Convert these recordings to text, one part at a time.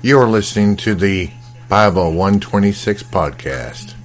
You are listening to the Bible 126 podcast.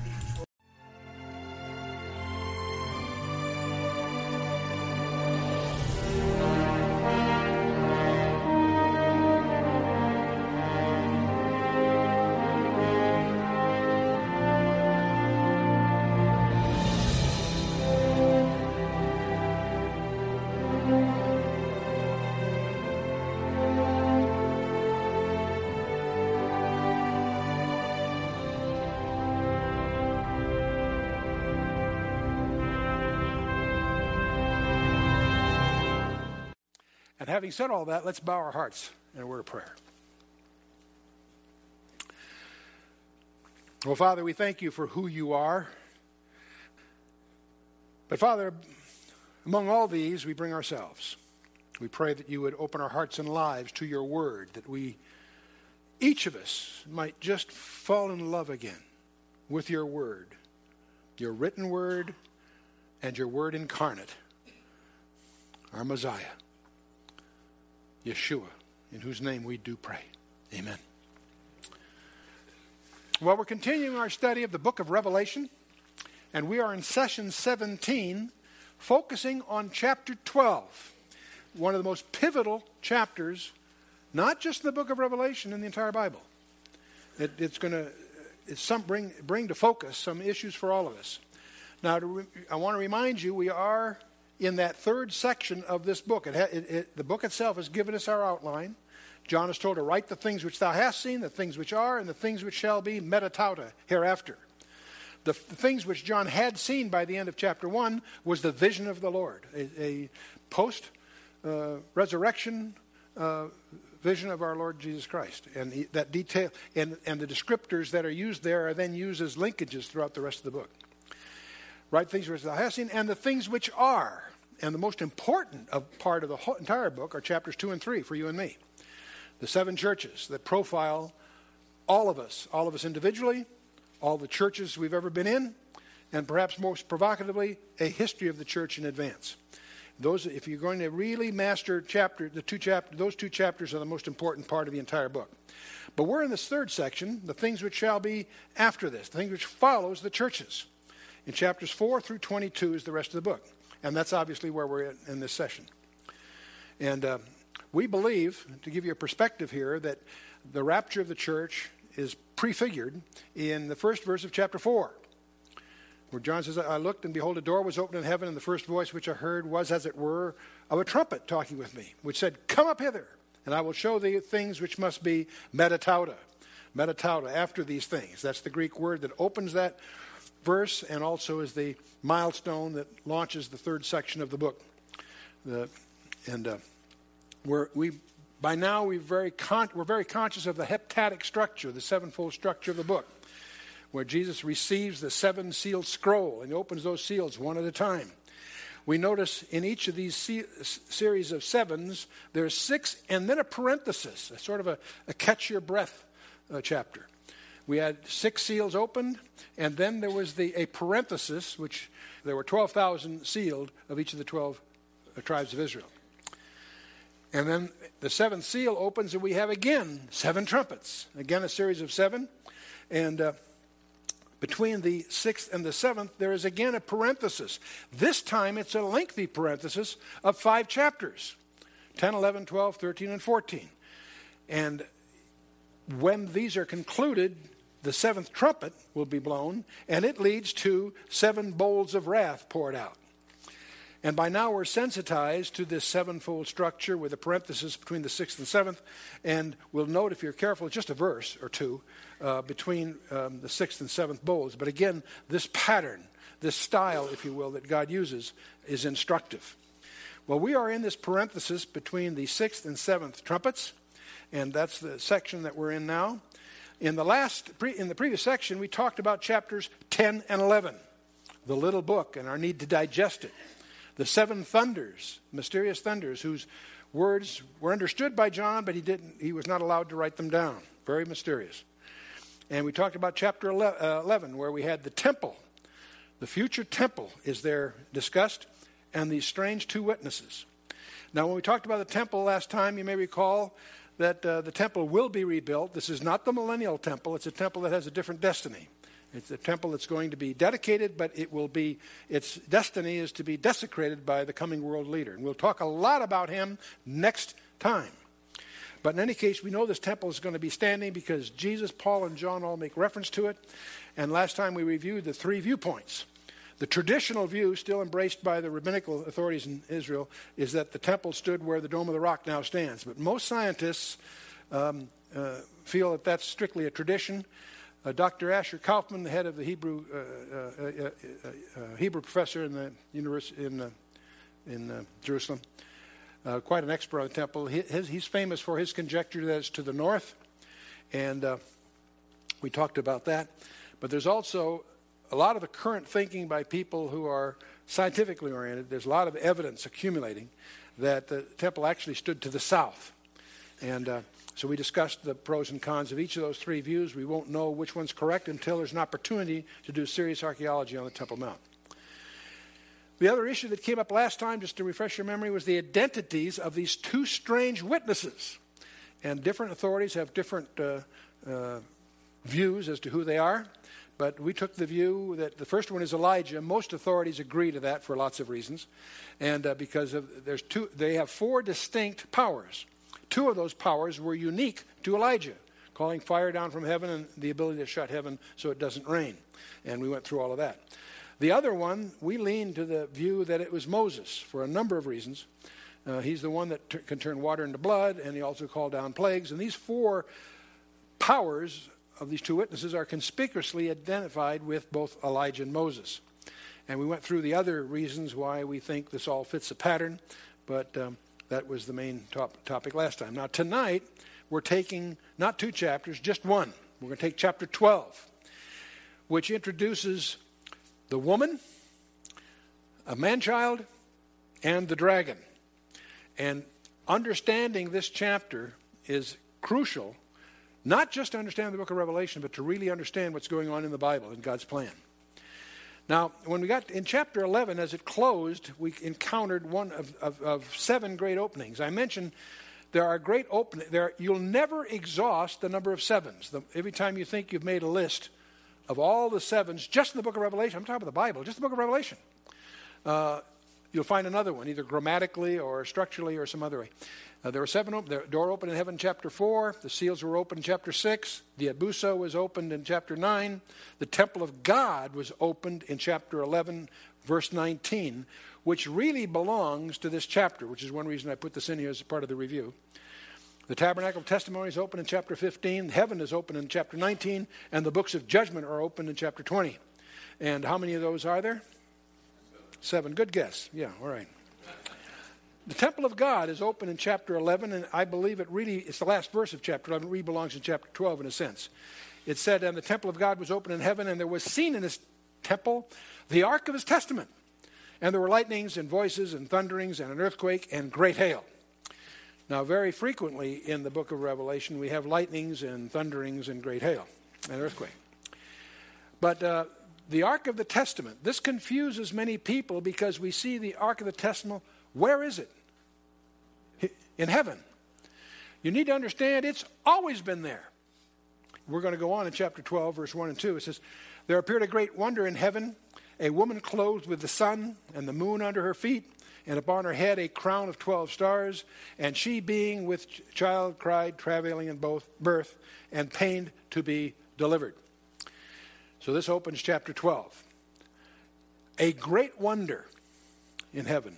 Said all that, let's bow our hearts in a word of prayer. Well, Father, we thank you for who you are. But, Father, among all these, we bring ourselves. We pray that you would open our hearts and lives to your word, that we, each of us, might just fall in love again with your word, your written word, and your word incarnate, our Messiah. Yeshua, in whose name we do pray. Amen. Well, we're continuing our study of the book of Revelation, and we are in session 17, focusing on chapter 12, one of the most pivotal chapters, not just in the book of Revelation, in the entire Bible. It, it's going to it's bring, bring to focus some issues for all of us. Now, re, I want to remind you, we are in that third section of this book. It, it, it, the book itself has given us our outline. John is told to write the things which thou hast seen, the things which are, and the things which shall be metatauta hereafter. The, the things which John had seen by the end of chapter 1 was the vision of the Lord, a, a post uh, resurrection uh, vision of our Lord Jesus Christ. And he, that detail and, and the descriptors that are used there are then used as linkages throughout the rest of the book. Write things which thou hast seen, and the things which are. And the most important of part of the whole, entire book are chapters 2 and 3 for you and me. The seven churches that profile all of us, all of us individually, all the churches we've ever been in, and perhaps most provocatively, a history of the church in advance. Those, if you're going to really master chapter, the two chapter, those two chapters are the most important part of the entire book. But we're in this third section, the things which shall be after this, the things which follows the churches. In chapters 4 through 22 is the rest of the book. And that's obviously where we're at in this session. And uh, we believe, to give you a perspective here, that the rapture of the church is prefigured in the first verse of chapter 4, where John says, I looked, and behold, a door was opened in heaven, and the first voice which I heard was, as it were, of a trumpet talking with me, which said, Come up hither, and I will show thee things which must be metatauta. Metatauta, after these things. That's the Greek word that opens that verse and also is the milestone that launches the third section of the book. The, and uh, we're, we, by now we very con- we're very conscious of the heptadic structure, the sevenfold structure of the book, where Jesus receives the seven sealed scroll and opens those seals one at a time. We notice in each of these se- series of sevens, there's six and then a parenthesis, a sort of a, a catch your breath uh, chapter we had six seals opened, and then there was the, a parenthesis, which there were 12,000 sealed of each of the 12 uh, tribes of Israel. And then the seventh seal opens, and we have again seven trumpets. Again, a series of seven. And uh, between the sixth and the seventh, there is again a parenthesis. This time it's a lengthy parenthesis of five chapters 10, 11, 12, 13, and 14. And when these are concluded, the seventh trumpet will be blown, and it leads to seven bowls of wrath poured out. And by now we're sensitized to this sevenfold structure with a parenthesis between the sixth and seventh. And we'll note, if you're careful, just a verse or two uh, between um, the sixth and seventh bowls. But again, this pattern, this style, if you will, that God uses is instructive. Well, we are in this parenthesis between the sixth and seventh trumpets, and that's the section that we're in now. In the last, in the previous section, we talked about chapters 10 and 11, the little book and our need to digest it. The seven thunders, mysterious thunders, whose words were understood by John, but he didn't. He was not allowed to write them down. Very mysterious. And we talked about chapter uh, 11, where we had the temple. The future temple is there discussed, and these strange two witnesses. Now, when we talked about the temple last time, you may recall that uh, the temple will be rebuilt. This is not the millennial temple, it's a temple that has a different destiny. It's a temple that's going to be dedicated, but it will be, its destiny is to be desecrated by the coming world leader. And we'll talk a lot about him next time. But in any case, we know this temple is going to be standing because Jesus, Paul, and John all make reference to it. And last time we reviewed the three viewpoints. The traditional view, still embraced by the rabbinical authorities in Israel, is that the temple stood where the Dome of the Rock now stands. But most scientists um, uh, feel that that's strictly a tradition. Uh, Dr. Asher Kaufman, the head of the Hebrew uh, uh, uh, uh Hebrew professor in the university in in Jerusalem, quite an expert on the temple. He, his, he's famous for his conjecture that it's to the north, and we talked about that. But there's also a lot of the current thinking by people who are scientifically oriented, there's a lot of evidence accumulating that the temple actually stood to the south. And uh, so we discussed the pros and cons of each of those three views. We won't know which one's correct until there's an opportunity to do serious archaeology on the Temple Mount. The other issue that came up last time, just to refresh your memory, was the identities of these two strange witnesses. And different authorities have different uh, uh, views as to who they are. But we took the view that the first one is Elijah. Most authorities agree to that for lots of reasons, and uh, because of there's two, they have four distinct powers. Two of those powers were unique to Elijah, calling fire down from heaven and the ability to shut heaven so it doesn't rain. And we went through all of that. The other one, we lean to the view that it was Moses for a number of reasons. Uh, he's the one that t- can turn water into blood, and he also called down plagues. And these four powers of these two witnesses are conspicuously identified with both Elijah and Moses. And we went through the other reasons why we think this all fits a pattern, but um, that was the main top, topic last time. Now, tonight, we're taking not two chapters, just one. We're going to take chapter 12, which introduces the woman, a man child, and the dragon. And understanding this chapter is crucial not just to understand the book of Revelation, but to really understand what's going on in the Bible and God's plan. Now, when we got in chapter 11, as it closed, we encountered one of, of, of seven great openings. I mentioned there are great openings. You'll never exhaust the number of sevens. The, every time you think you've made a list of all the sevens, just in the book of Revelation, I'm talking about the Bible, just the book of Revelation, uh, you'll find another one, either grammatically or structurally or some other way. Uh, there were seven open, the door opened in heaven, chapter 4. The seals were opened chapter 6. The abuso was opened in chapter 9. The temple of God was opened in chapter 11, verse 19, which really belongs to this chapter, which is one reason I put this in here as part of the review. The tabernacle of testimony is open in chapter 15. Heaven is open in chapter 19. And the books of judgment are open in chapter 20. And how many of those are there? Seven. Good guess. Yeah, all right. The temple of God is open in chapter 11, and I believe it really, it's the last verse of chapter 11. It really belongs in chapter 12 in a sense. It said, And the temple of God was open in heaven, and there was seen in his temple the ark of his testament. And there were lightnings and voices and thunderings and an earthquake and great hail. Now, very frequently in the book of Revelation, we have lightnings and thunderings and great hail and earthquake. But uh, the Ark of the Testament, this confuses many people because we see the Ark of the Testament where is it? In heaven. You need to understand it's always been there. We're going to go on in chapter 12, verse 1 and 2. It says, There appeared a great wonder in heaven, a woman clothed with the sun and the moon under her feet, and upon her head a crown of 12 stars. And she, being with child, cried, travailing in both birth, and pained to be delivered. So this opens chapter 12. A great wonder in heaven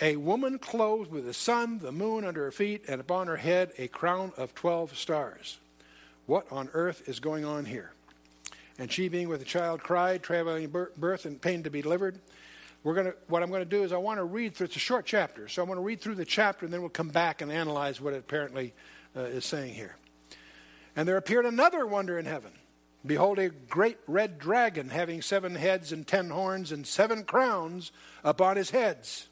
a woman clothed with the sun, the moon under her feet, and upon her head a crown of 12 stars. What on earth is going on here? And she, being with the child, cried, travailing birth and pain to be delivered. We're gonna, what I'm going to do is I want to read through, it's a short chapter, so I'm going to read through the chapter and then we'll come back and analyze what it apparently uh, is saying here. And there appeared another wonder in heaven. Behold, a great red dragon having seven heads and ten horns and seven crowns upon his heads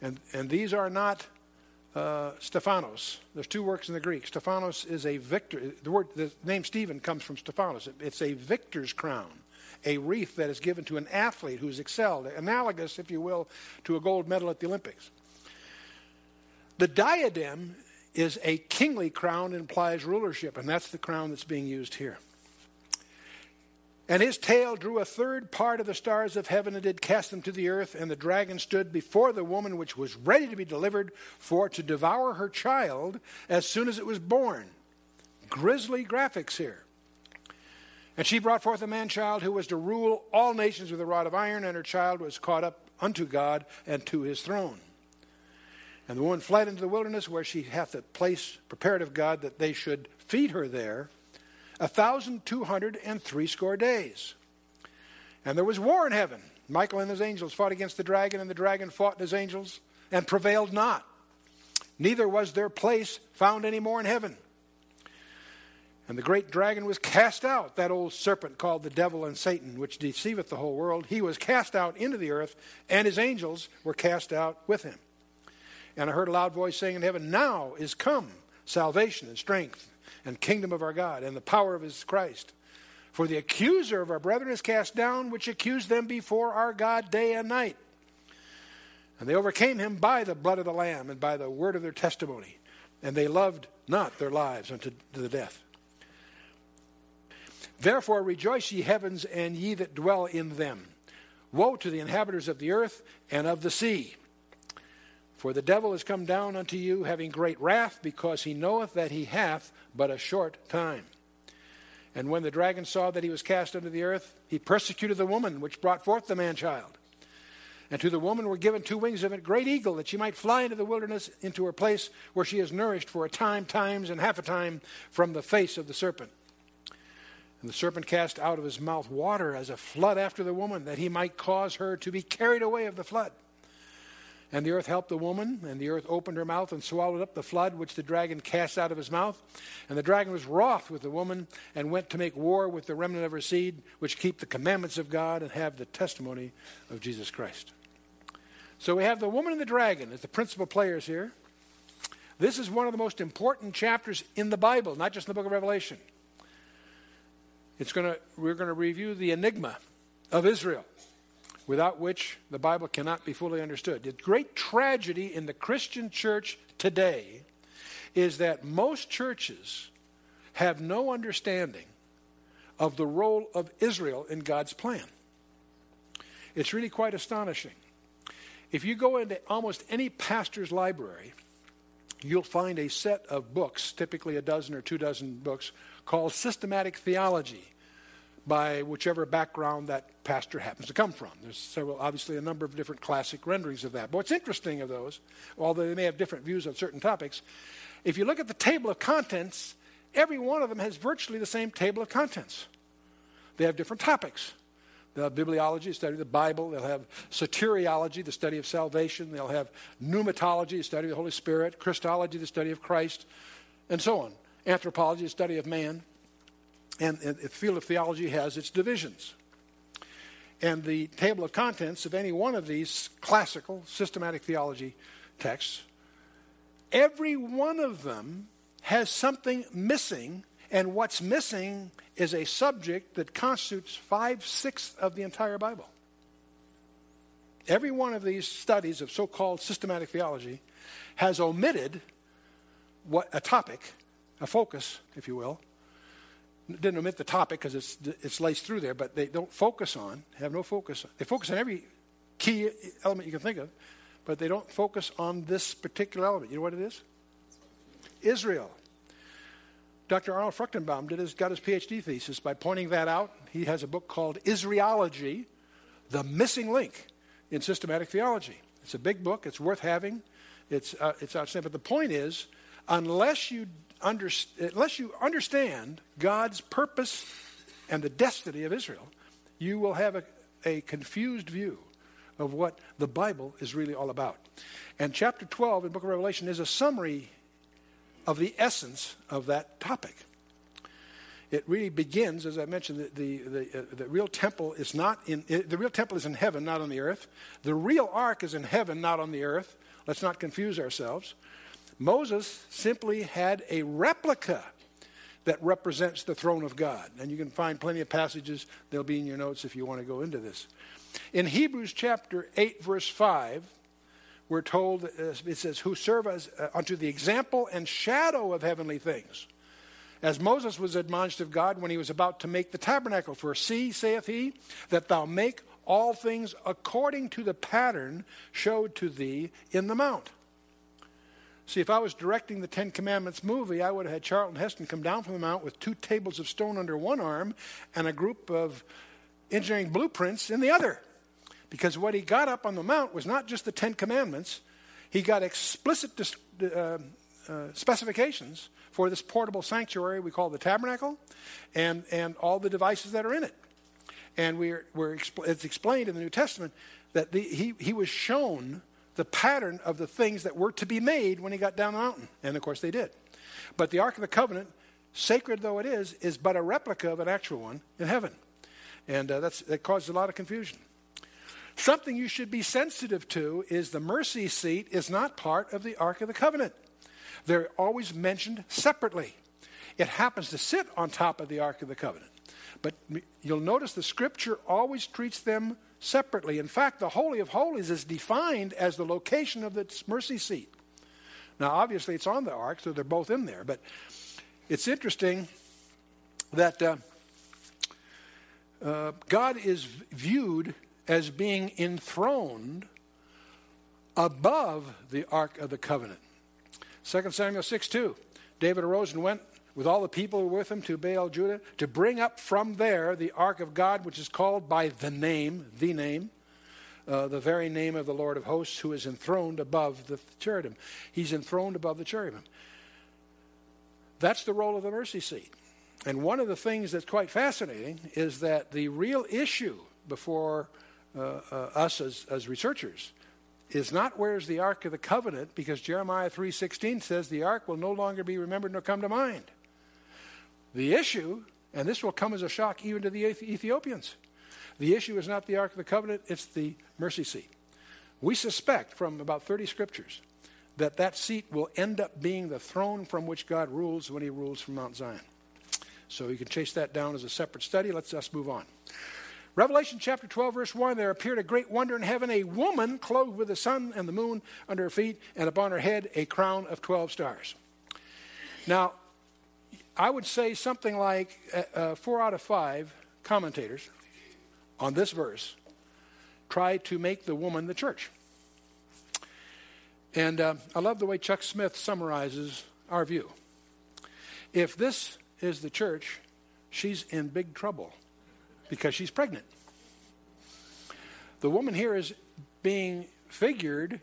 and, and these are not uh, Stephanos. There's two works in the Greek. Stephanos is a victor. The word, the name Stephen comes from Stephanos. It's a victor's crown, a wreath that is given to an athlete who's excelled, analogous, if you will, to a gold medal at the Olympics. The diadem is a kingly crown implies rulership, and that's the crown that's being used here. And his tail drew a third part of the stars of heaven and did cast them to the earth. And the dragon stood before the woman which was ready to be delivered for to devour her child as soon as it was born. Grisly graphics here. And she brought forth a man child who was to rule all nations with a rod of iron, and her child was caught up unto God and to his throne. And the woman fled into the wilderness where she hath a place prepared of God that they should feed her there a thousand two hundred and threescore days. And there was war in heaven. Michael and his angels fought against the dragon, and the dragon fought and his angels and prevailed not. Neither was their place found any more in heaven. And the great dragon was cast out, that old serpent called the devil and Satan, which deceiveth the whole world. He was cast out into the earth, and his angels were cast out with him. And I heard a loud voice saying in heaven, Now is come salvation and strength and kingdom of our God and the power of his Christ. For the accuser of our brethren is cast down, which accused them before our God day and night. And they overcame him by the blood of the Lamb and by the word of their testimony. And they loved not their lives unto the death. Therefore rejoice, ye heavens, and ye that dwell in them. Woe to the inhabitants of the earth and of the sea. For the devil is come down unto you, having great wrath, because he knoweth that he hath but a short time. And when the dragon saw that he was cast into the earth, he persecuted the woman which brought forth the man child. And to the woman were given two wings of a great eagle, that she might fly into the wilderness, into her place where she is nourished for a time, times, and half a time from the face of the serpent. And the serpent cast out of his mouth water as a flood after the woman, that he might cause her to be carried away of the flood. And the earth helped the woman, and the earth opened her mouth and swallowed up the flood which the dragon cast out of his mouth. And the dragon was wroth with the woman and went to make war with the remnant of her seed, which keep the commandments of God and have the testimony of Jesus Christ. So we have the woman and the dragon as the principal players here. This is one of the most important chapters in the Bible, not just in the book of Revelation. It's to, we're going to review the enigma of Israel, without which the Bible cannot be fully understood. The great tragedy in the Christian church today is that most churches have no understanding of the role of Israel in God's plan. It's really quite astonishing. If you go into almost any pastor's library, you'll find a set of books, typically a dozen or two dozen books, called systematic theology by whichever background that pastor happens to come from. There's several, obviously, a number of different classic renderings of that. But what's interesting of those, although they may have different views on certain topics, if you look at the table of contents, every one of them has virtually the same table of contents. They have different topics. They'll have bibliology, the study of the Bible. They'll have soteriology, the study of salvation. They'll have pneumatology, the study of the Holy Spirit. Christology, the study of Christ, and so on anthropology, the study of man, and, and the field of theology has its divisions. And the table of contents of any one of these classical systematic theology texts, every one of them has something missing, and what's missing is a subject that constitutes five sixths of the entire Bible. Every one of these studies of so called systematic theology has omitted what a topic a focus, if you will. Didn't omit the topic because it's, it's laced through there, but they don't focus on, have no focus. They focus on every key element you can think of, but they don't focus on this particular element. You know what it is? Israel. Dr. Arnold Fruchtenbaum did his, got his PhD thesis by pointing that out. He has a book called Israelology, The Missing Link in Systematic Theology. It's a big book. It's worth having. It's, uh, it's outstanding. But the point is, unless you under, unless you understand God's purpose and the destiny of Israel, you will have a, a confused view of what the Bible is really all about. And chapter 12 in book of Revelation is a summary of the essence of that topic. It really begins, as I mentioned, the, the, the, uh, the real temple is not in, it, the real temple is in heaven, not on the earth. The real ark is in heaven, not on the earth. Let's not confuse ourselves. Moses simply had a replica that represents the throne of God. And you can find plenty of passages, they'll be in your notes if you want to go into this. In Hebrews chapter 8, verse 5, we're told, uh, it says, who serve as uh, unto the example and shadow of heavenly things. As Moses was admonished of God when he was about to make the tabernacle. For see, saith he, that thou make all things according to the pattern showed to thee in the mount. See, if I was directing the Ten Commandments movie, I would have had Charlton Heston come down from the mount with two tables of stone under one arm and a group of engineering blueprints in the other. Because what he got up on the mount was not just the Ten Commandments, he got explicit uh, uh, specifications for this portable sanctuary we call the tabernacle and, and all the devices that are in it. And we're, we're, it's explained in the New Testament that the, he, he was shown the pattern of the things that were to be made when he got down the mountain. And of course, they did. But the Ark of the Covenant, sacred though it is, is but a replica of an actual one in heaven. And uh, that's, that causes a lot of confusion. Something you should be sensitive to is the mercy seat is not part of the Ark of the Covenant. They're always mentioned separately. It happens to sit on top of the Ark of the Covenant. But you'll notice the scripture always treats them separately. In fact, the Holy of Holies is defined as the location of the mercy seat. Now, obviously, it's on the ark, so they're both in there. But it's interesting that uh, uh, God is viewed as being enthroned above the ark of the covenant. 2 Samuel 6 2. David arose and went with all the people who were with him to Baal Judah to bring up from there the ark of God, which is called by the name, the name, uh, the very name of the Lord of hosts, who is enthroned above the cherubim. He's enthroned above the cherubim. That's the role of the mercy seat. And one of the things that's quite fascinating is that the real issue before uh, uh, us as, as researchers is not where's the ark of the covenant because jeremiah 3.16 says the ark will no longer be remembered nor come to mind the issue, and this will come as a shock even to the Ethiopians, the issue is not the Ark of the Covenant, it's the mercy seat. We suspect from about 30 scriptures that that seat will end up being the throne from which God rules when he rules from Mount Zion. So you can chase that down as a separate study. Let's just move on. Revelation chapter 12, verse 1 there appeared a great wonder in heaven a woman clothed with the sun and the moon under her feet, and upon her head a crown of 12 stars. Now, I would say something like uh, uh, four out of five commentators on this verse try to make the woman the church. And uh, I love the way Chuck Smith summarizes our view. If this is the church, she's in big trouble because she's pregnant. The woman here is being figured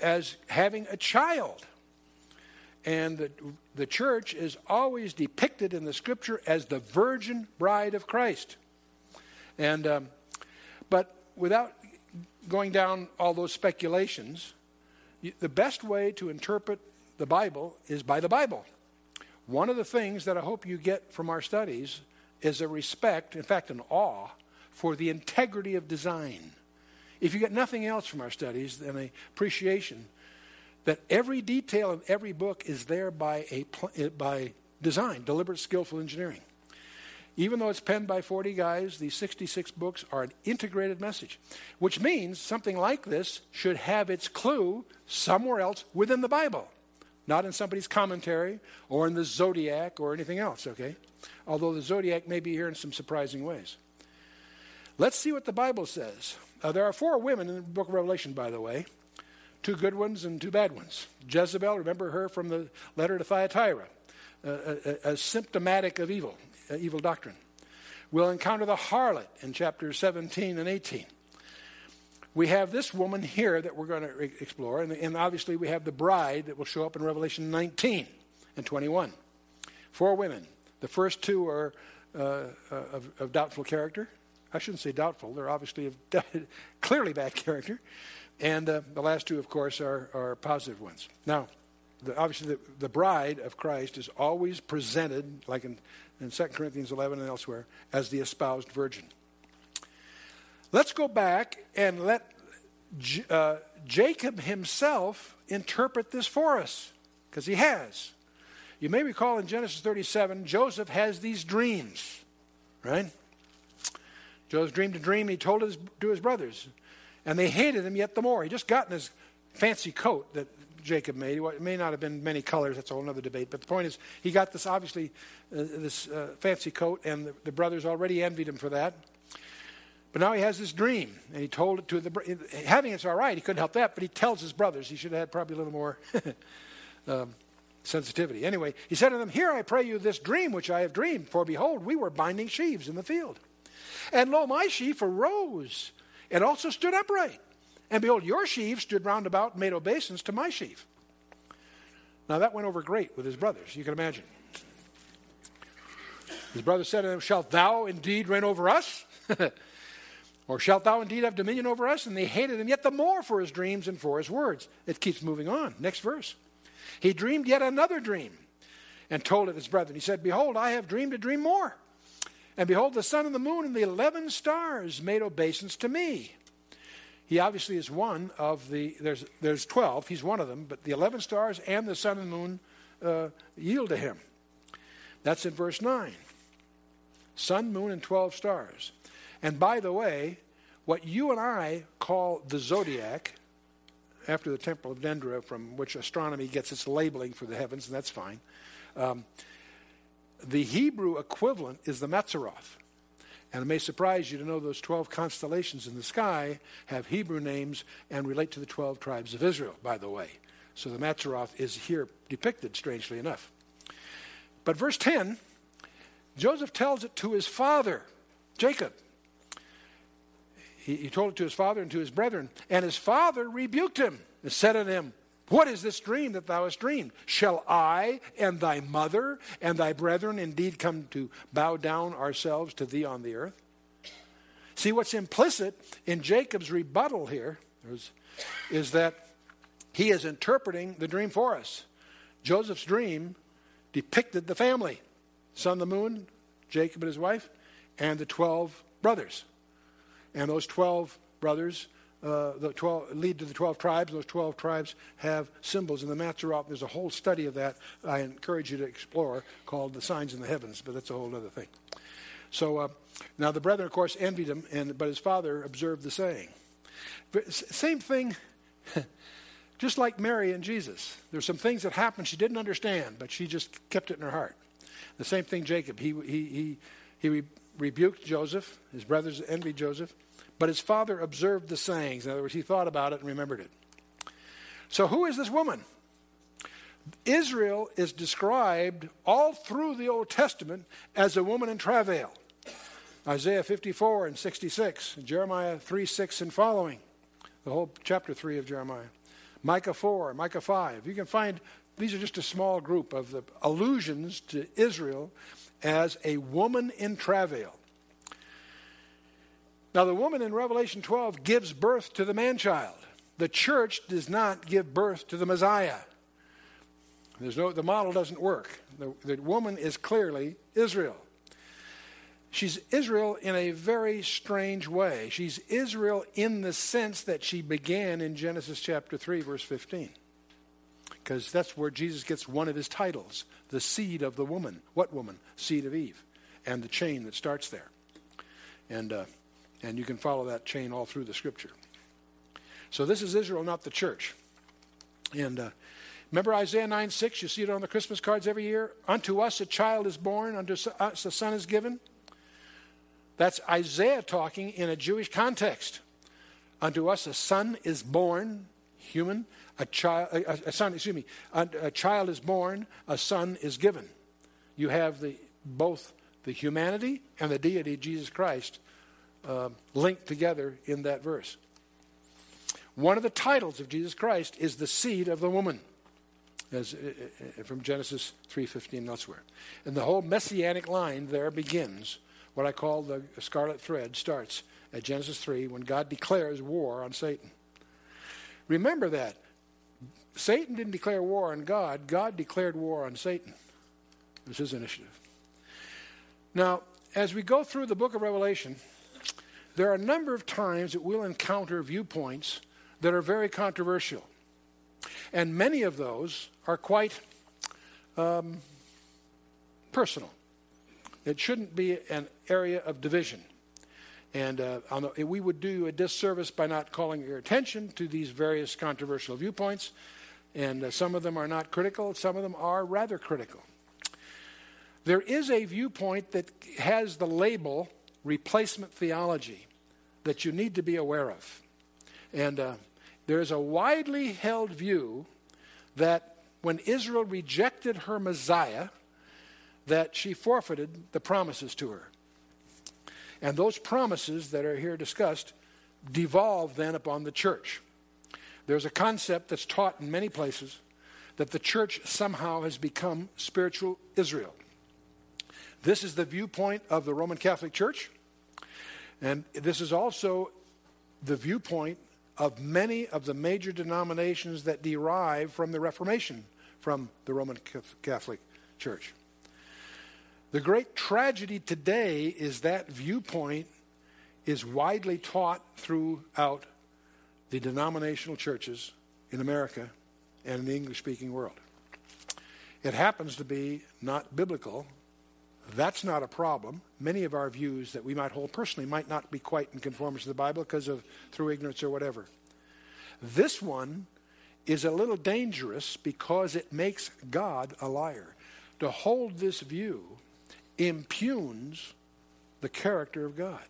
as having a child. And the, the church is always depicted in the scripture as the virgin bride of Christ. And, um, but without going down all those speculations, the best way to interpret the Bible is by the Bible. One of the things that I hope you get from our studies is a respect, in fact, an awe, for the integrity of design. If you get nothing else from our studies, then an appreciation that every detail in every book is there by, a, eh, by design, deliberate, skillful engineering. Even though it's penned by 40 guys, these 66 books are an integrated message, which means something like this should have its clue somewhere else within the Bible, not in somebody's commentary or in the Zodiac or anything else, okay? Although the Zodiac may be here in some surprising ways. Let's see what the Bible says. Uh, there are four women in the book of Revelation, by the way two good ones and two bad ones. Jezebel, remember her from the letter to Thyatira, as symptomatic of evil, uh, evil doctrine. We'll encounter the harlot in chapters 17 and 18. We have this woman here that we're going to re- explore, and, and obviously we have the bride that will show up in Revelation 19 and 21. Four women. The first two are uh, uh of, of, doubtful character. I shouldn't say doubtful, they're obviously of clearly bad character. And uh, the last two, of course, are, are positive ones. Now, the, obviously, the, the bride of Christ is always presented, like in, in 2 Corinthians 11 and elsewhere, as the espoused virgin. Let's go back and let J- uh, Jacob himself interpret this for us, because he has. You may recall in Genesis 37, Joseph has these dreams, right? Joseph dreamed a dream, he told it to his brothers and they hated him yet the more. He just gotten his fancy coat that Jacob made. It may not have been many colors, that's a whole other debate. But the point is, he got this obviously, uh, this uh, fancy coat, and the, the, brothers already envied him for that. But now he has this dream, and he told it to the. Having it's all right, he couldn't help that, but he tells his brothers. He should have had probably a little more um, sensitivity. Anyway, he said to them, Here I pray you this dream which I have dreamed, for behold, we were binding sheaves in the field. And lo, my sheaf arose and also stood upright. And behold, your sheaf stood round about and made obeisance to my sheaf. Now that went over great with his brothers, you can imagine. His brother said to him, Shalt thou indeed reign over us? or shalt thou indeed have dominion over us? And they hated him yet the more for his dreams and for his words. It keeps moving on. Next verse. He dreamed yet another dream and told it his brethren. He said, Behold, I have dreamed a dream more. And behold, the sun and the moon and the eleven stars made obeisance to me. He obviously is one of the, there's, there's 12, he's one of them, but the 11 stars and the sun and moon uh, yield to him. That's in verse 9. Sun, moon, and 12 stars. And by the way, what you and I call the zodiac, after the Temple of Dendera, from which astronomy gets its labeling for the heavens, and that's fine, um, the Hebrew equivalent is the Mazzaroth. And it may surprise you to know those 12 constellations in the sky have Hebrew names and relate to the 12 tribes of Israel, by the way. So the Mazzaroth is here depicted, strangely enough. But verse 10, Joseph tells it to his father, Jacob. He, he told it to his father and to his brethren, and his father rebuked him and said unto him, what is this dream that thou hast dreamed? Shall I and thy mother and thy brethren indeed come to bow down ourselves to thee on the earth? See, what's implicit in Jacob's rebuttal here is, is that he is interpreting the dream for us. Joseph's dream depicted the family sun, the moon, Jacob and his wife, and the 12 brothers. And those 12 brothers uh, the 12, lead to the 12 tribes. Those 12 tribes have symbols in the Mazzaroth. There's a whole study of that I encourage you to explore called The Signs in the Heavens, but that's a whole other thing. So uh, now the brethren, of course, envied him, and, but his father observed the saying. Same thing, just like Mary and Jesus. There's some things that happened she didn't understand, but she just kept it in her heart. The same thing, Jacob. He, he, he, he re- rebuked Joseph. His brothers envied Joseph. But his father observed the sayings. In other words, he thought about it and remembered it. So, who is this woman? Israel is described all through the Old Testament as a woman in travail. Isaiah 54 and 66, Jeremiah 3 6 and following, the whole chapter 3 of Jeremiah. Micah 4, Micah 5. You can find these are just a small group of the allusions to Israel as a woman in travail. Now, the woman in Revelation 12 gives birth to the man child. The church does not give birth to the Messiah. There's no, the model doesn't work. The, the woman is clearly Israel. She's Israel in a very strange way. She's Israel in the sense that she began in Genesis chapter 3, verse 15. Because that's where Jesus gets one of his titles the seed of the woman. What woman? Seed of Eve. And the chain that starts there. And uh, and you can follow that chain all through the scripture. So this is Israel, not the church. And uh, remember Isaiah 9 6? You see it on the Christmas cards every year. Unto us a child is born, unto us a son is given. That's Isaiah talking in a Jewish context. Unto us a son is born, human, a child, a, a son, excuse me, a, a child is born, a son is given. You have the both the humanity and the deity, Jesus Christ, uh, linked together in that verse. One of the titles of Jesus Christ is the seed of the woman, as uh, uh, from Genesis 3:15 elsewhere. And the whole messianic line there begins. What I call the scarlet thread starts at Genesis 3 when God declares war on Satan. Remember that. Satan didn't declare war on God, God declared war on Satan. It was his initiative. Now, as we go through the book of Revelation, there are a number of times that we'll encounter viewpoints that are very controversial. And many of those are quite um, personal. It shouldn't be an area of division. And uh, the, we would do a disservice by not calling your attention to these various controversial viewpoints. And uh, some of them are not critical, some of them are rather critical. There is a viewpoint that has the label replacement theology that you need to be aware of. And uh, there is a widely held view that when Israel rejected her Messiah, that she forfeited the promises to her. And those promises that are here discussed devolve then upon the church. There's a concept that's taught in many places that the church somehow has become spiritual Israel. This is the viewpoint of the Roman Catholic Church, and this is also the viewpoint of many of the major denominations that derive from the Reformation from the Roman Catholic Church. The great tragedy today is that viewpoint is widely taught throughout the denominational churches in America and in the English speaking world. It happens to be not biblical. That's not a problem. Many of our views that we might hold personally might not be quite in conformance to the Bible because of through ignorance or whatever. This one is a little dangerous because it makes God a liar. To hold this view impugns the character of God.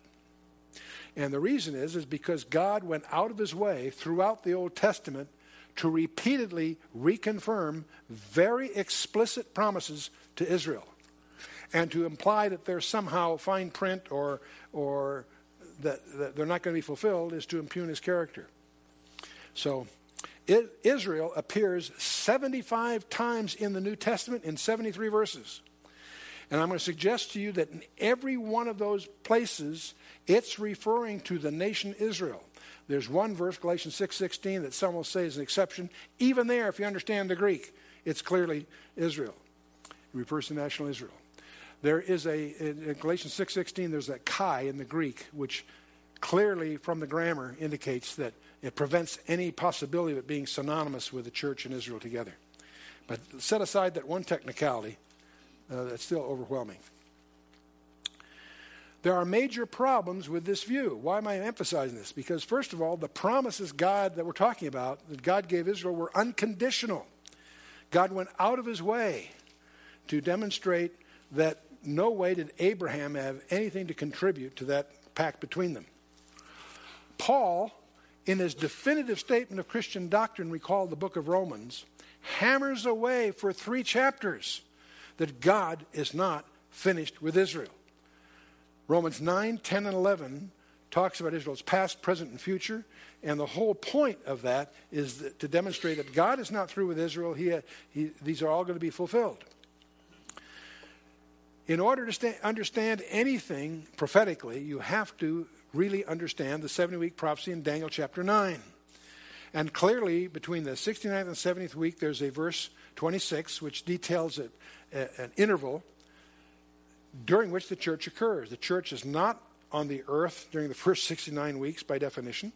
And the reason is is because God went out of his way throughout the Old Testament to repeatedly reconfirm very explicit promises to Israel. And to imply that they're somehow fine print or or that, that they're not going to be fulfilled is to impugn his character. So Israel appears 75 times in the New Testament in 73 verses. And I'm going to suggest to you that in every one of those places, it's referring to the nation Israel. There's one verse, Galatians 6.16, that some will say is an exception. Even there, if you understand the Greek, it's clearly Israel. It refers to national Israel. There is a, in Galatians 6.16, there's that kai in the Greek, which clearly from the grammar indicates that it prevents any possibility of it being synonymous with the church and Israel together. But set aside that one technicality, uh, that's still overwhelming. There are major problems with this view. Why am I emphasizing this? Because, first of all, the promises God that we're talking about, that God gave Israel, were unconditional. God went out of his way to demonstrate that no way did Abraham have anything to contribute to that pact between them. Paul, in his definitive statement of Christian doctrine, recall the book of Romans, hammers away for three chapters that God is not finished with Israel. Romans 9, 10, and 11 talks about Israel's past, present, and future. And the whole point of that is that to demonstrate that God is not through with Israel. He, he, these are all going to be fulfilled. In order to understand anything prophetically, you have to really understand the 70 week prophecy in Daniel chapter 9. And clearly, between the 69th and 70th week, there's a verse 26 which details it an interval during which the church occurs. The church is not on the earth during the first 69 weeks by definition,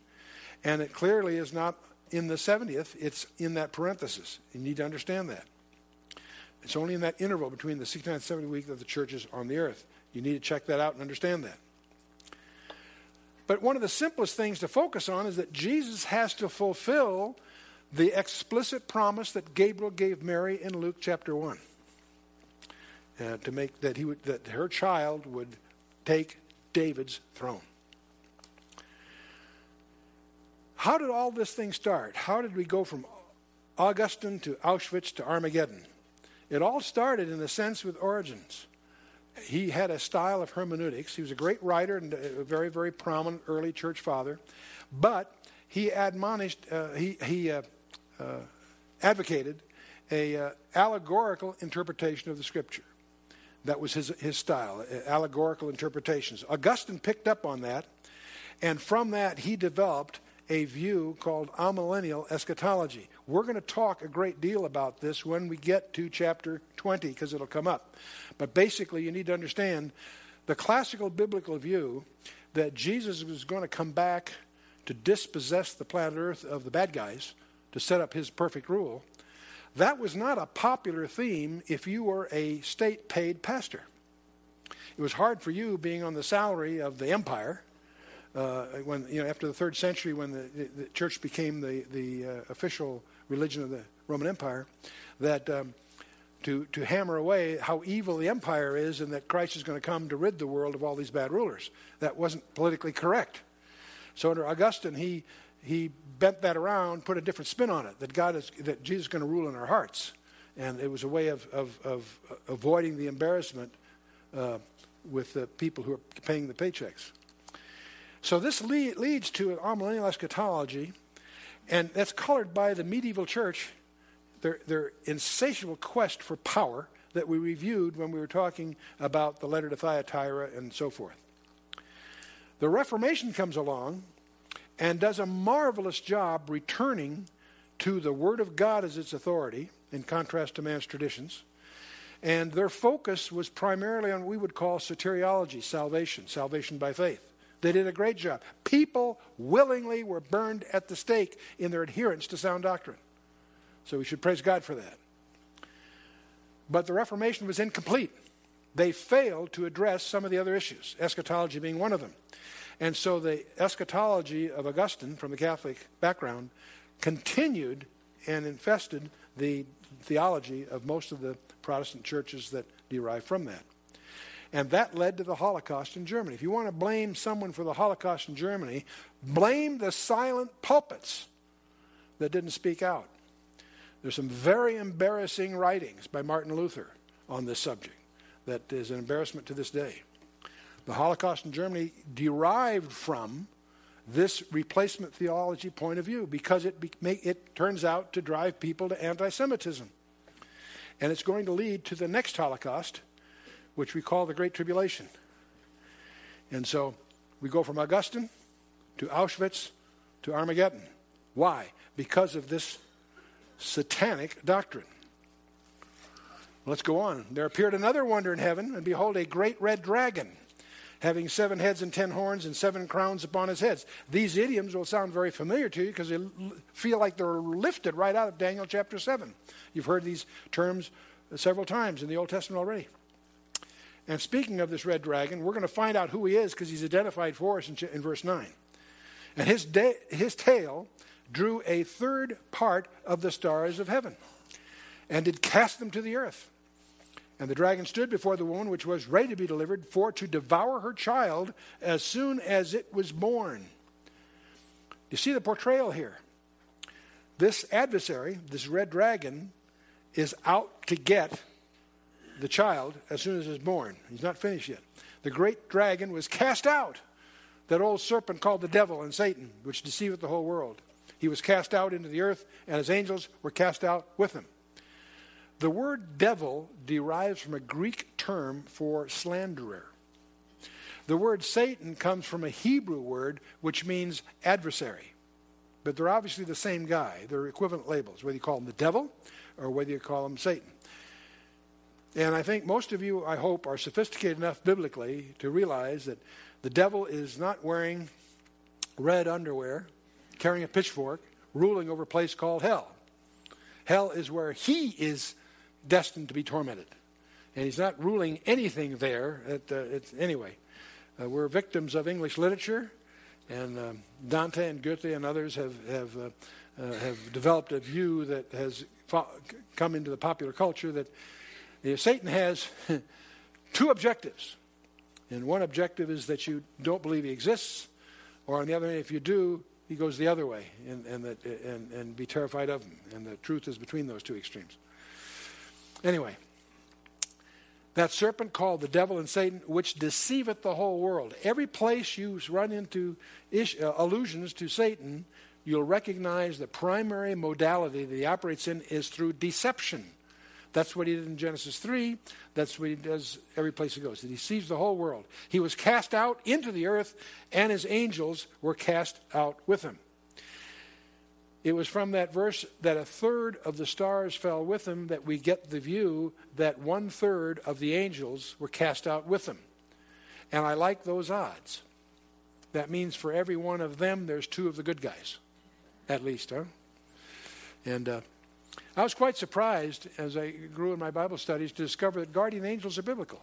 and it clearly is not in the 70th, it's in that parenthesis. You need to understand that. It's only in that interval between the 69th and 70th week that the church is on the earth. You need to check that out and understand that. But one of the simplest things to focus on is that Jesus has to fulfill the explicit promise that Gabriel gave Mary in Luke chapter 1 uh, to make that he would that her child would take David's throne. How did all this thing start? How did we go from Augustine to Auschwitz to Armageddon? It all started, in a sense, with Origen. He had a style of hermeneutics. He was a great writer and a very, very prominent early church father. But he admonished, uh, he, he uh, uh, advocated a uh, allegorical interpretation of the scripture. That was his, his style, allegorical interpretations. Augustine picked up on that, and from that he developed a view called amillennial eschatology. We're going to talk a great deal about this when we get to chapter 20 because it'll come up. But basically, you need to understand the classical biblical view that Jesus was going to come back to dispossess the planet Earth of the bad guys to set up his perfect rule that was not a popular theme if you were a state paid pastor. It was hard for you, being on the salary of the empire, uh, when you know after the third century, when the, the, the church became the the uh, official religion of the Roman Empire, that um, to to hammer away how evil the empire is, and that Christ is going to come to rid the world of all these bad rulers. That wasn't politically correct. So under Augustine, he he bent that around, put a different spin on it. That God is that Jesus is going to rule in our hearts, and it was a way of of, of avoiding the embarrassment uh, with the people who are paying the paychecks. So this lead, leads to an amillennial eschatology, and that's colored by the medieval church, their, their insatiable quest for power that we reviewed when we were talking about the letter to Thyatira and so forth. The Reformation comes along and does a marvelous job returning to the Word of God as its authority, in contrast to man's traditions. And their focus was primarily on what we would call soteriology, salvation, salvation by faith. They did a great job. People willingly were burned at the stake in their adherence to sound doctrine. So we should praise God for that. But the Reformation was incomplete. They failed to address some of the other issues, eschatology being one of them. And so the eschatology of Augustine from the Catholic background continued and infested the theology of most of the Protestant churches that derive from that. And that led to the Holocaust in Germany. If you want to blame someone for the Holocaust in Germany, blame the silent pulpits that didn't speak out. There's some very embarrassing writings by Martin Luther on this subject that is an embarrassment to this day. The Holocaust in Germany derived from this replacement theology point of view because it, be, it turns out to drive people to anti Semitism. And it's going to lead to the next Holocaust which we call the Great Tribulation. And so we go from Augustine to Auschwitz to Armageddon. Why? Because of this satanic doctrine. Let's go on. There appeared another wonder in heaven, and behold, a great red dragon, having seven heads and ten horns and seven crowns upon his heads. These idioms will sound very familiar to you because they feel like they're lifted right out of Daniel chapter 7. You've heard these terms several times in the Old Testament already. And speaking of this red dragon, we're going to find out who he is because he's identified for us in, in verse 9. And his, da- his tail drew a third part of the stars of heaven and did cast them to the earth. And the dragon stood before the woman which was ready to be delivered for to devour her child as soon as it was born. You see the portrayal here. This adversary, this red dragon, is out to get the child as soon as he's born. He's not finished yet. The great dragon was cast out, that old serpent called the devil and Satan, which deceiveth the whole world. He was cast out into the earth, and his angels were cast out with him. The word devil derives from a Greek term for slanderer. The word Satan comes from a Hebrew word which means adversary. But they're obviously the same guy. They're equivalent labels, whether you call him the devil or whether you call him Satan. And I think most of you, I hope, are sophisticated enough biblically to realize that the devil is not wearing red underwear, carrying a pitchfork, ruling over a place called hell. Hell is where he is destined to be tormented. And he's not ruling anything there. At, uh, anyway, uh, we're victims of English literature, and um, Dante and Goethe and others have, have, uh, uh have developed a view that has come into the popular culture that Satan has two objectives. And one objective is that you don't believe he exists, or on the other hand, if you do, he goes the other way and, and, that, and, and be terrified of him. And the truth is between those two extremes. Anyway, that serpent called the devil and Satan, which deceiveth the whole world. Every place you run into ish, uh, allusions to Satan, you'll recognize the primary modality that he operates in is through deception. That's what he did in Genesis 3. That's what he does every place he goes. He deceives the whole world. He was cast out into the earth, and his angels were cast out with him. It was from that verse that a third of the stars fell with him that we get the view that one third of the angels were cast out with him. And I like those odds. That means for every one of them, there's two of the good guys, at least, huh? And uh, I was quite surprised as I grew in my Bible studies to discover that guardian angels are biblical.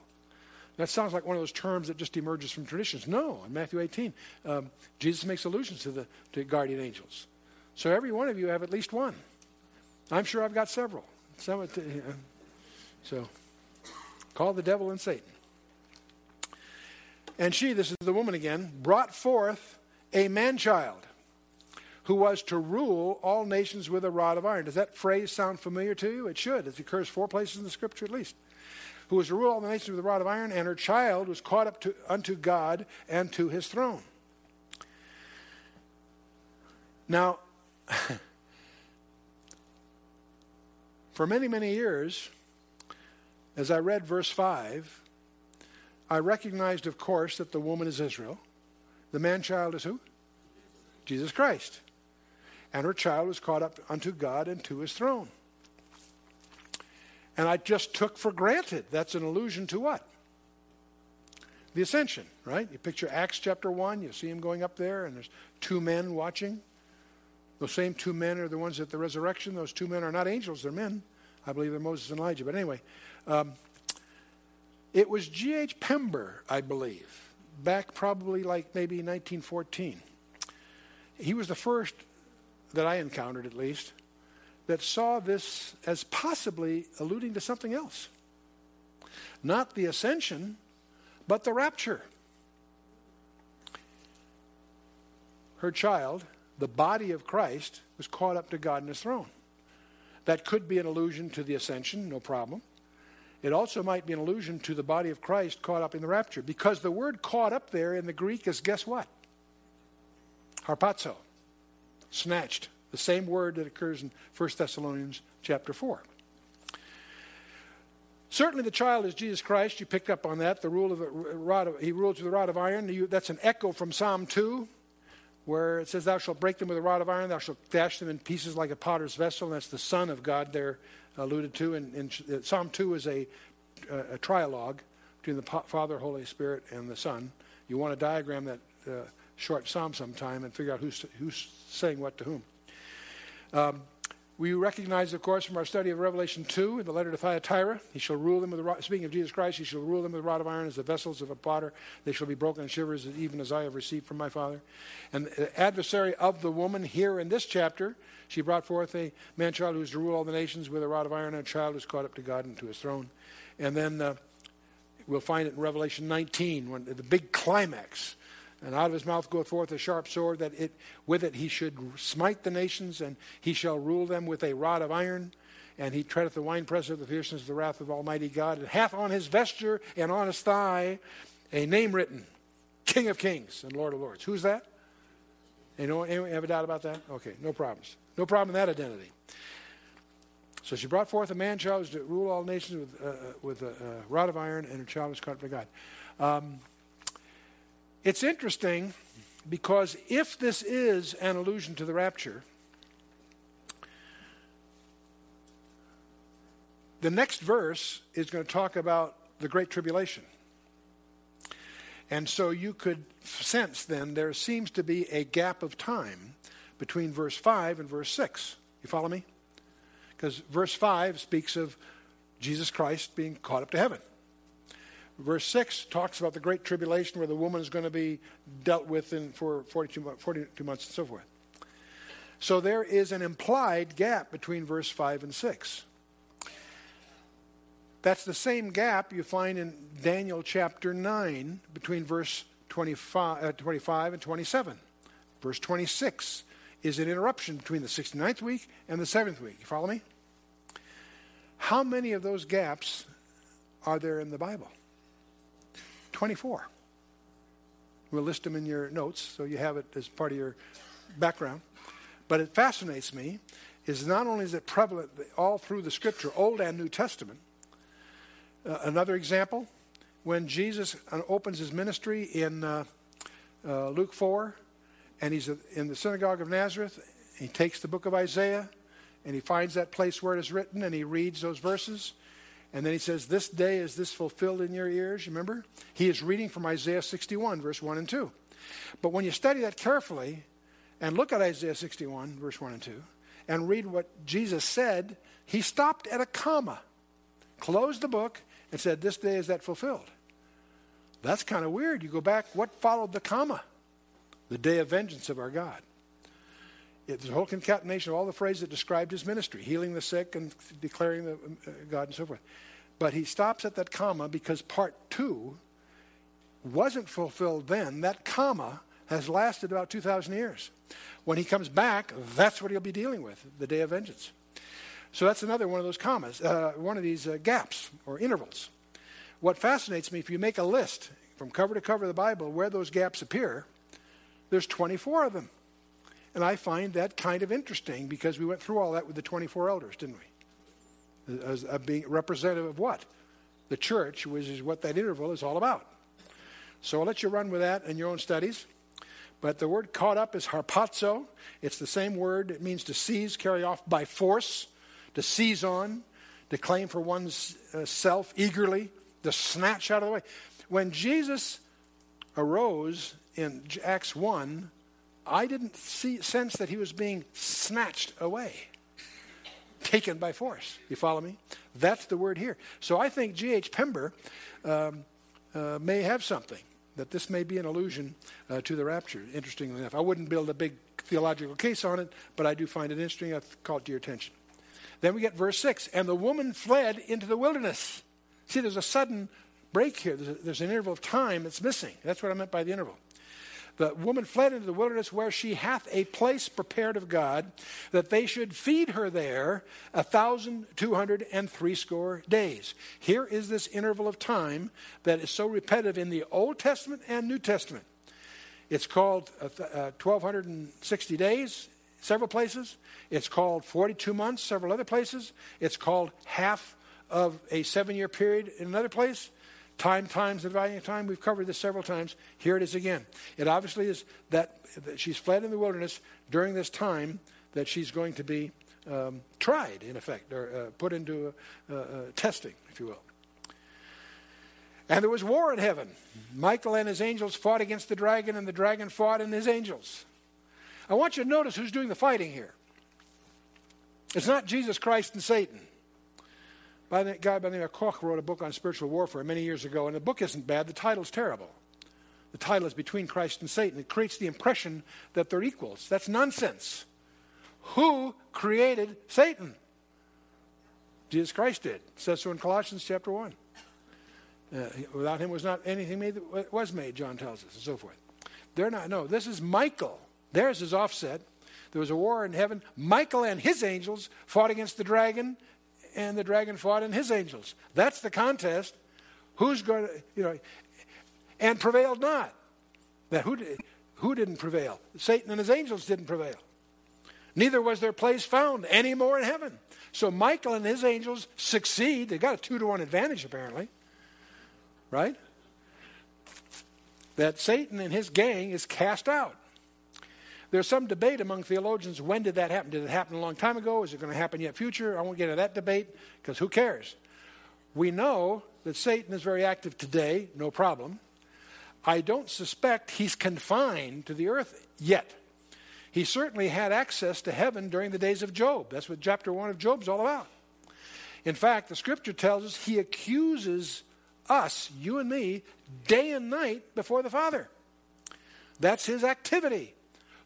That sounds like one of those terms that just emerges from traditions. No, in Matthew 18, um, Jesus makes allusions to the to guardian angels. So every one of you have at least one. I'm sure I've got several. Some, so call the devil and Satan. And she, this is the woman again, brought forth a man child who was to rule all nations with a rod of iron. Does that phrase sound familiar to you? It should. It occurs four places in the scripture at least. Who was to rule all the nations with a rod of iron, and her child was caught up to, unto God and to his throne. Now, for many, many years, as I read verse 5, I recognized, of course, that the woman is Israel. The man child is who? Jesus Christ. And her child was caught up unto God and to his throne. And I just took for granted that's an allusion to what? The ascension, right? You picture Acts chapter 1, you see him going up there, and there's two men watching. Those same two men are the ones at the resurrection. Those two men are not angels, they're men. I believe they're Moses and Elijah. But anyway, um, it was G.H. Pember, I believe, back probably like maybe 1914. He was the first that I encountered, at least, that saw this as possibly alluding to something else. Not the ascension, but the rapture. Her child, the body of Christ, was caught up to God in his throne. That could be an allusion to the ascension, no problem. It also might be an allusion to the body of Christ caught up in the rapture, because the word caught up there in the Greek is guess what? Harpazo, snatched. The same word that occurs in 1 Thessalonians chapter 4. Certainly, the child is Jesus Christ. You picked up on that. The rule of rod of, he rules with a rod of iron. That's an echo from Psalm 2, where it says, Thou shalt break them with a rod of iron, thou shalt dash them in pieces like a potter's vessel. And that's the Son of God there alluded to. And, and Psalm 2 is a, a, a trialogue between the Father, Holy Spirit, and the Son. You want to diagram that uh, short psalm sometime and figure out who's, who's saying what to whom. Um, we recognize, of course, from our study of Revelation 2 in the letter to Thyatira, he shall rule them with the rod, speaking of Jesus Christ, he shall rule them with a rod of iron as the vessels of a potter. They shall be broken in shivers, even as I have received from my Father. And the adversary of the woman here in this chapter, she brought forth a man child who is to rule all the nations with a rod of iron, and a child who is caught up to God and to his throne. And then uh, we'll find it in Revelation 19, when the big climax and out of his mouth goeth forth a sharp sword, that it, with it he should smite the nations, and he shall rule them with a rod of iron. And he treadeth the winepress of the fierceness of the wrath of Almighty God, and hath on his vesture and on his thigh a name written, King of Kings and Lord of Lords. Who's that? Anyone, anyone have a doubt about that? Okay, no problems. No problem in that identity. So she brought forth a man child to rule all nations with, uh, uh with a, a, rod of iron, and her child was caught by God. Um, it's interesting because if this is an allusion to the rapture, the next verse is going to talk about the Great Tribulation. And so you could sense then there seems to be a gap of time between verse 5 and verse 6. You follow me? Because verse 5 speaks of Jesus Christ being caught up to heaven. Verse 6 talks about the great tribulation where the woman is going to be dealt with in, for 42, 42 months and so forth. So there is an implied gap between verse 5 and 6. That's the same gap you find in Daniel chapter 9 between verse 25, uh, 25 and 27. Verse 26 is an interruption between the 69th week and the 7th week. You follow me? How many of those gaps are there in the Bible? 24. We'll list them in your notes so you have it as part of your background. But it fascinates me is not only is it prevalent all through the scripture, Old and New Testament. Uh, another example, when Jesus uh, opens his ministry in uh, uh, Luke 4, and he's in the synagogue of Nazareth, he takes the book of Isaiah, and he finds that place where it is written, and he reads those verses. And then he says, This day is this fulfilled in your ears. Remember? He is reading from Isaiah 61, verse 1 and 2. But when you study that carefully and look at Isaiah 61, verse 1 and 2, and read what Jesus said, he stopped at a comma, closed the book, and said, This day is that fulfilled. That's kind of weird. You go back, what followed the comma? The day of vengeance of our God. It's a whole concatenation of all the phrases that described his ministry healing the sick and declaring the uh, God and so forth. But he stops at that comma because part two wasn't fulfilled then. That comma has lasted about 2,000 years. When he comes back, that's what he'll be dealing with the day of vengeance. So that's another one of those commas, uh, one of these uh, gaps or intervals. What fascinates me, if you make a list from cover to cover of the Bible where those gaps appear, there's 24 of them. And I find that kind of interesting because we went through all that with the 24 elders, didn't we? As, as being representative of what? The church, which is what that interval is all about. So I'll let you run with that in your own studies. But the word caught up is harpazo. It's the same word. It means to seize, carry off by force, to seize on, to claim for one's uh, self eagerly, to snatch out of the way. When Jesus arose in Acts 1, I didn't see, sense that he was being snatched away, taken by force. You follow me? That's the word here. So I think G.H. Pember um, uh, may have something, that this may be an allusion uh, to the rapture, interestingly enough. I wouldn't build a big theological case on it, but I do find it interesting. I've called to your attention. Then we get verse 6 And the woman fled into the wilderness. See, there's a sudden break here. There's, a, there's an interval of time that's missing. That's what I meant by the interval. The woman fled into the wilderness where she hath a place prepared of God, that they should feed her there a thousand two hundred and threescore days. Here is this interval of time that is so repetitive in the Old Testament and New Testament. It's called uh, uh, 1260 days, several places. It's called 42 months, several other places. It's called half of a seven year period in another place. Time times the dividing of time. We've covered this several times. Here it is again. It obviously is that, that she's fled in the wilderness during this time that she's going to be um, tried, in effect, or uh, put into uh, uh, testing, if you will. And there was war in heaven. Michael and his angels fought against the dragon, and the dragon fought and his angels. I want you to notice who's doing the fighting here. It's not Jesus Christ and Satan by the guy by the name of Koch wrote a book on spiritual warfare many years ago, and the book isn't bad. The title's terrible. The title is Between Christ and Satan. It creates the impression that they're equals. That's nonsense. Who created Satan? Jesus Christ did. It says so in Colossians chapter 1. Uh, without him was not anything made that was made, John tells us, and so forth. They're not, no, this is Michael. There's his offset. There was a war in heaven. Michael and his angels fought against the dragon and the dragon fought and his angels. That's the contest. Who's going to, you know, and prevailed not. That who, who didn't prevail? Satan and his angels didn't prevail. Neither was their place found any more in heaven. So Michael and his angels succeed. They got a two to one advantage, apparently. Right? That Satan and his gang is cast out. There's some debate among theologians when did that happen? Did it happen a long time ago? Is it going to happen yet future? I won't get into that debate because who cares? We know that Satan is very active today, no problem. I don't suspect he's confined to the earth yet. He certainly had access to heaven during the days of Job. That's what chapter 1 of Job's all about. In fact, the scripture tells us he accuses us, you and me, day and night before the Father. That's his activity.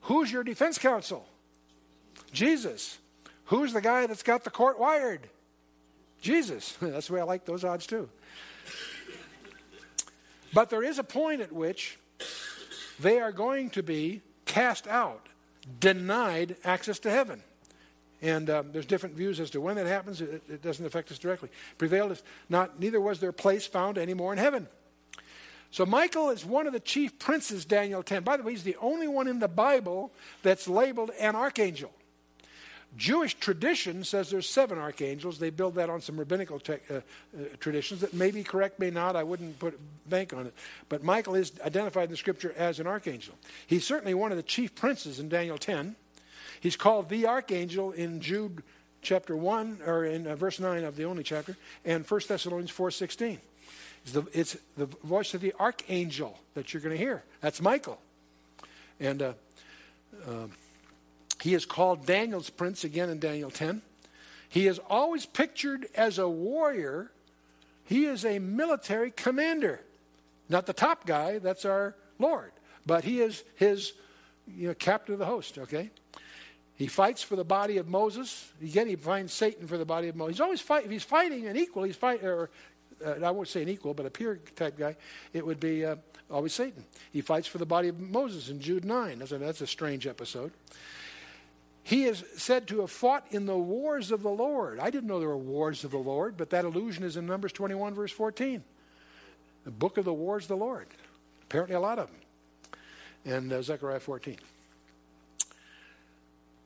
Who's your defense counsel? Jesus. Who's the guy that's got the court wired? Jesus. That's the way I like those odds too. But there is a point at which they are going to be cast out, denied access to heaven. And um, there's different views as to when that happens. It, it doesn't affect us directly. Prevailed if not, neither was their place found anymore in heaven. So Michael is one of the chief princes, Daniel 10. By the way, he's the only one in the Bible that's labeled an archangel. Jewish tradition says there's seven archangels. They build that on some rabbinical te- uh, uh, traditions that may be correct, may not. I wouldn't put bank on it. But Michael is identified in the scripture as an archangel. He's certainly one of the chief princes in Daniel 10. He's called the archangel in Jude chapter 1, or in uh, verse 9 of the only chapter, and 1 Thessalonians 4.16. It's the, it's the voice of the archangel that you're going to hear. That's Michael. And uh, uh, he is called Daniel's prince again in Daniel 10. He is always pictured as a warrior, he is a military commander. Not the top guy, that's our Lord. But he is his you know, captain of the host, okay? He fights for the body of Moses. Again, he finds Satan for the body of Moses. He's always fighting. If he's fighting an equal, he's fighting, or uh, I won't say an equal, but a peer type guy, it would be uh, always Satan. He fights for the body of Moses in Jude 9. That's a, that's a strange episode. He is said to have fought in the wars of the Lord. I didn't know there were wars of the Lord, but that allusion is in Numbers 21, verse 14. The book of the wars of the Lord. Apparently, a lot of them. And uh, Zechariah 14.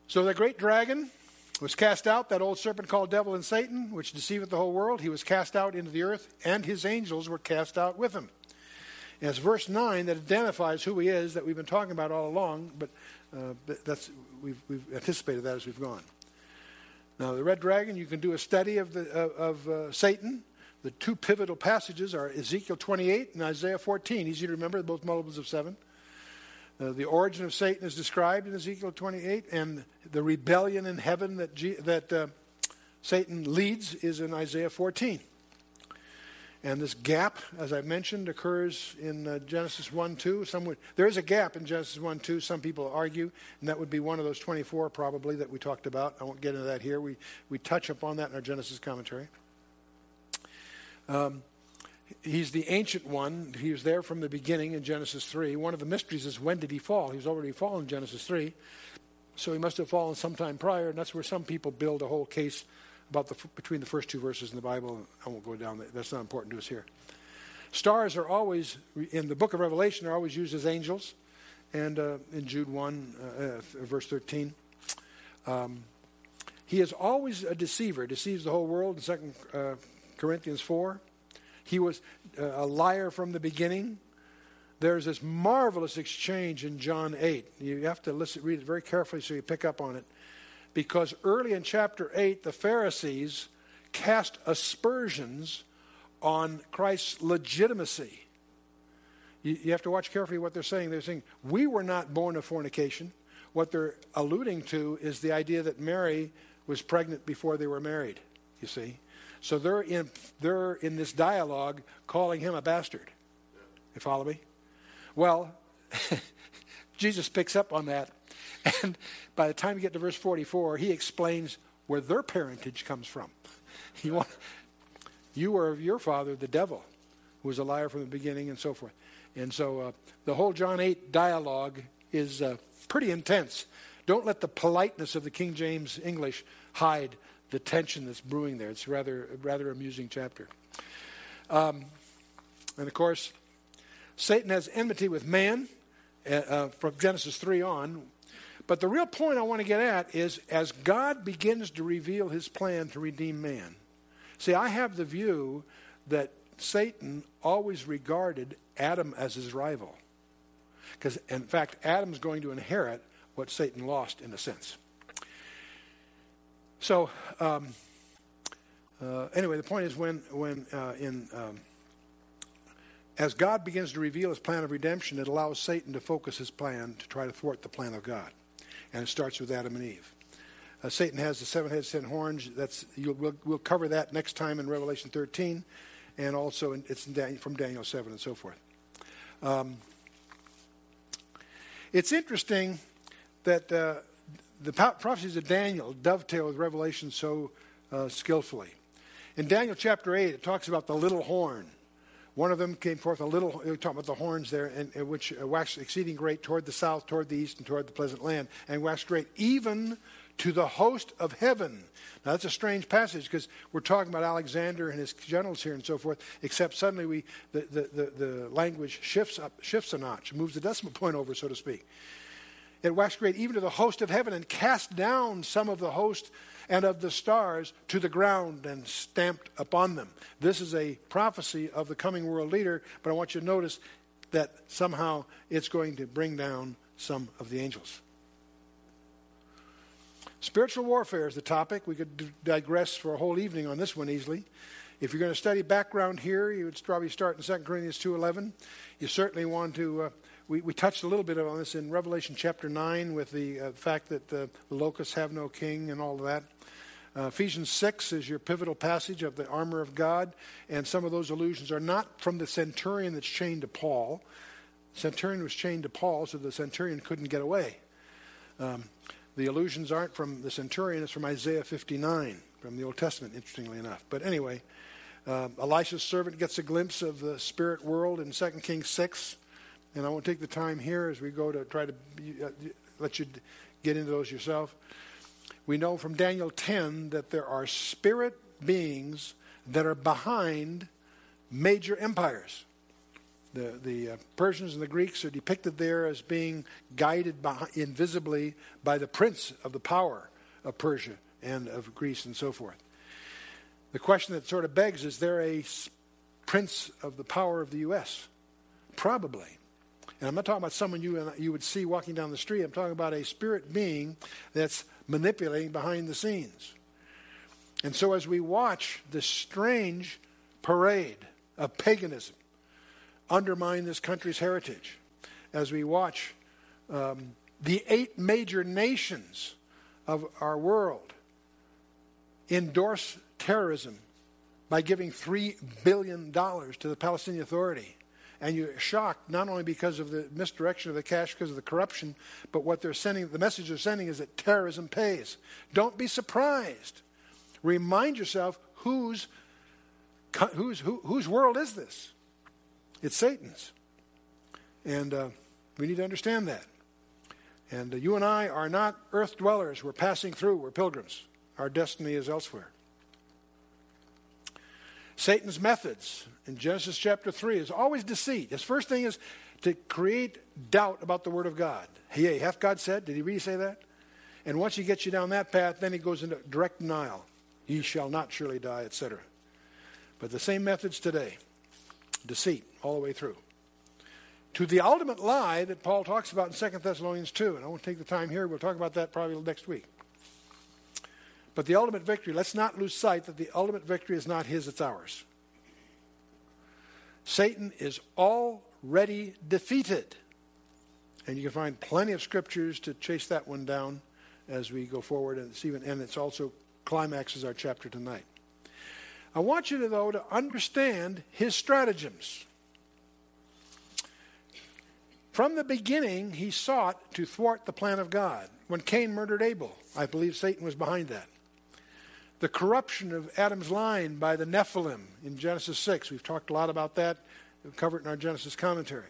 So the great dragon was cast out, that old serpent called devil and Satan, which deceiveth the whole world. He was cast out into the earth, and his angels were cast out with him. And it's verse 9 that identifies who he is that we've been talking about all along, but, uh, that's, we've, we've, anticipated that as we've gone. Now, the red dragon, you can do a study of, the, uh, of uh, Satan. The two pivotal passages are Ezekiel 28 and Isaiah 14. Easy to remember, both multiples of seven. Uh, the origin of Satan is described in Ezekiel 28, and the rebellion in heaven that, G- that uh, Satan leads is in Isaiah 14. And this gap, as I mentioned, occurs in uh, Genesis 1 2. Some would, there is a gap in Genesis 1 2, some people argue, and that would be one of those 24 probably that we talked about. I won't get into that here. We, we touch upon that in our Genesis commentary. Um, he's the ancient one. He was there from the beginning in Genesis 3. One of the mysteries is when did he fall? He was already fallen in Genesis 3. So he must have fallen sometime prior, and that's where some people build a whole case about the between the first two verses in the Bible. I won't go down. That. That's not important to us here. Stars are always in the book of Revelation. Are always used as angels, and uh, in Jude one, uh, uh, verse thirteen. Um, he is always a deceiver, deceives the whole world in Second uh, Corinthians 4. He was uh, a liar from the beginning. There's this marvelous exchange in John 8. You have to listen, read it very carefully so you pick up on it because early in chapter 8, the Pharisees cast aspersions on Christ's legitimacy. You, you, have to watch carefully what they're saying. They're saying, We were not born of fornication. What they're alluding to is the idea that Mary was pregnant before they were married, you see. So they're in, they're in this dialogue calling him a bastard. You follow me? Well, Jesus picks up on that and by the time you get to verse 44, he explains where their parentage comes from. You, want, you were of your father, the devil, who was a liar from the beginning, and so forth. And so uh, the whole John 8 dialogue is uh, pretty intense. Don't let the politeness of the King James English hide the tension that's brewing there. It's rather rather amusing chapter. Um, and of course, Satan has enmity with man uh, uh from Genesis 3 on. But the real point I want to get at is as God begins to reveal his plan to redeem man. See, I have the view that Satan always regarded Adam as his rival. Because, in fact, Adam's going to inherit what Satan lost in a sense. So, um, uh, anyway, the point is when, when uh, in, um, as God begins to reveal his plan of redemption, it allows Satan to focus his plan to try to thwart the plan of God and it starts with Adam and Eve. Uh, Satan has the seven heads, ten horns. That's we'll, we'll cover that next time in Revelation 13, and also in, it's in from Daniel 7 and so forth. Um, it's interesting that uh, the prophecies of Daniel dovetail with Revelation so uh, skillfully. In Daniel chapter 8, it talks about the little horn. One of them came forth a little, we talking about the horns there, and, and which uh, waxed exceeding great toward the south, toward the east, and toward the pleasant land, and waxed great even to the host of heaven. Now that's a strange passage because we're talking about Alexander and his generals here and so forth. Except suddenly we the, the, the, the language shifts up, shifts a notch, moves the decimal point over, so to speak. It waxed great even to the host of heaven and cast down some of the host and of the stars to the ground and stamped upon them. This is a prophecy of the coming world leader, but I want you to notice that somehow it's going to bring down some of the angels. Spiritual warfare is the topic. We could digress for a whole evening on this one easily. If you're going to study background here, you would probably start in 2 Corinthians 2.11. You certainly want to uh, we, we touched a little bit on this in Revelation chapter 9 with the uh, fact that the, the, locusts have no king and all of that. Uh, Ephesians 6 is your pivotal passage of the armor of God, and some of those allusions are not from the centurion that's chained to Paul. Centurion was chained to Paul, so the centurion couldn't get away. Um, the allusions aren't from the centurion, it's from Isaiah 59, from the Old Testament, interestingly enough. But anyway, uh, Elisha's servant gets a glimpse of the spirit world in 2 Kings 6. And I won't take the time here as we go to try to uh, let you get into those yourself. We know from Daniel 10 that there are spirit beings that are behind major empires. The, the uh, Persians and the Greeks are depicted there as being guided by, invisibly by the prince of the power of Persia and of Greece and so forth. The question that sort of begs is there a prince of the power of the U.S.? Probably. And I'm not talking about someone you, you would see walking down the street. I'm talking about a spirit being that's manipulating behind the scenes. And so, as we watch this strange parade of paganism undermine this country's heritage, as we watch um, the eight major nations of our world endorse terrorism by giving $3 billion to the Palestinian Authority. And you're shocked not only because of the misdirection of the cash, because of the corruption, but what they're sending, the message they're sending is that terrorism pays. Don't be surprised. Remind yourself whose, whose, who, whose world is this? It's Satan's. And uh, we need to understand that. And uh, you and I are not earth dwellers. We're passing through, we're pilgrims. Our destiny is elsewhere. Satan's methods in Genesis chapter 3 is always deceit. His first thing is to create doubt about the Word of God. Hey, hath God said? Did he really say that? And once he gets you down that path, then he goes into direct denial. Ye shall not surely die, etc. But the same methods today deceit all the way through. To the ultimate lie that Paul talks about in 2 Thessalonians 2, and I won't take the time here, we'll talk about that probably next week. But the ultimate victory, let's not lose sight that the ultimate victory is not his, it's ours. Satan is already defeated. And you can find plenty of scriptures to chase that one down as we go forward, and it's even and it's also climaxes our chapter tonight. I want you to though to understand his stratagems. From the beginning, he sought to thwart the plan of God. When Cain murdered Abel, I believe Satan was behind that the corruption of Adam's line by the Nephilim in Genesis 6. We've talked a lot about that, We've covered in our Genesis commentary.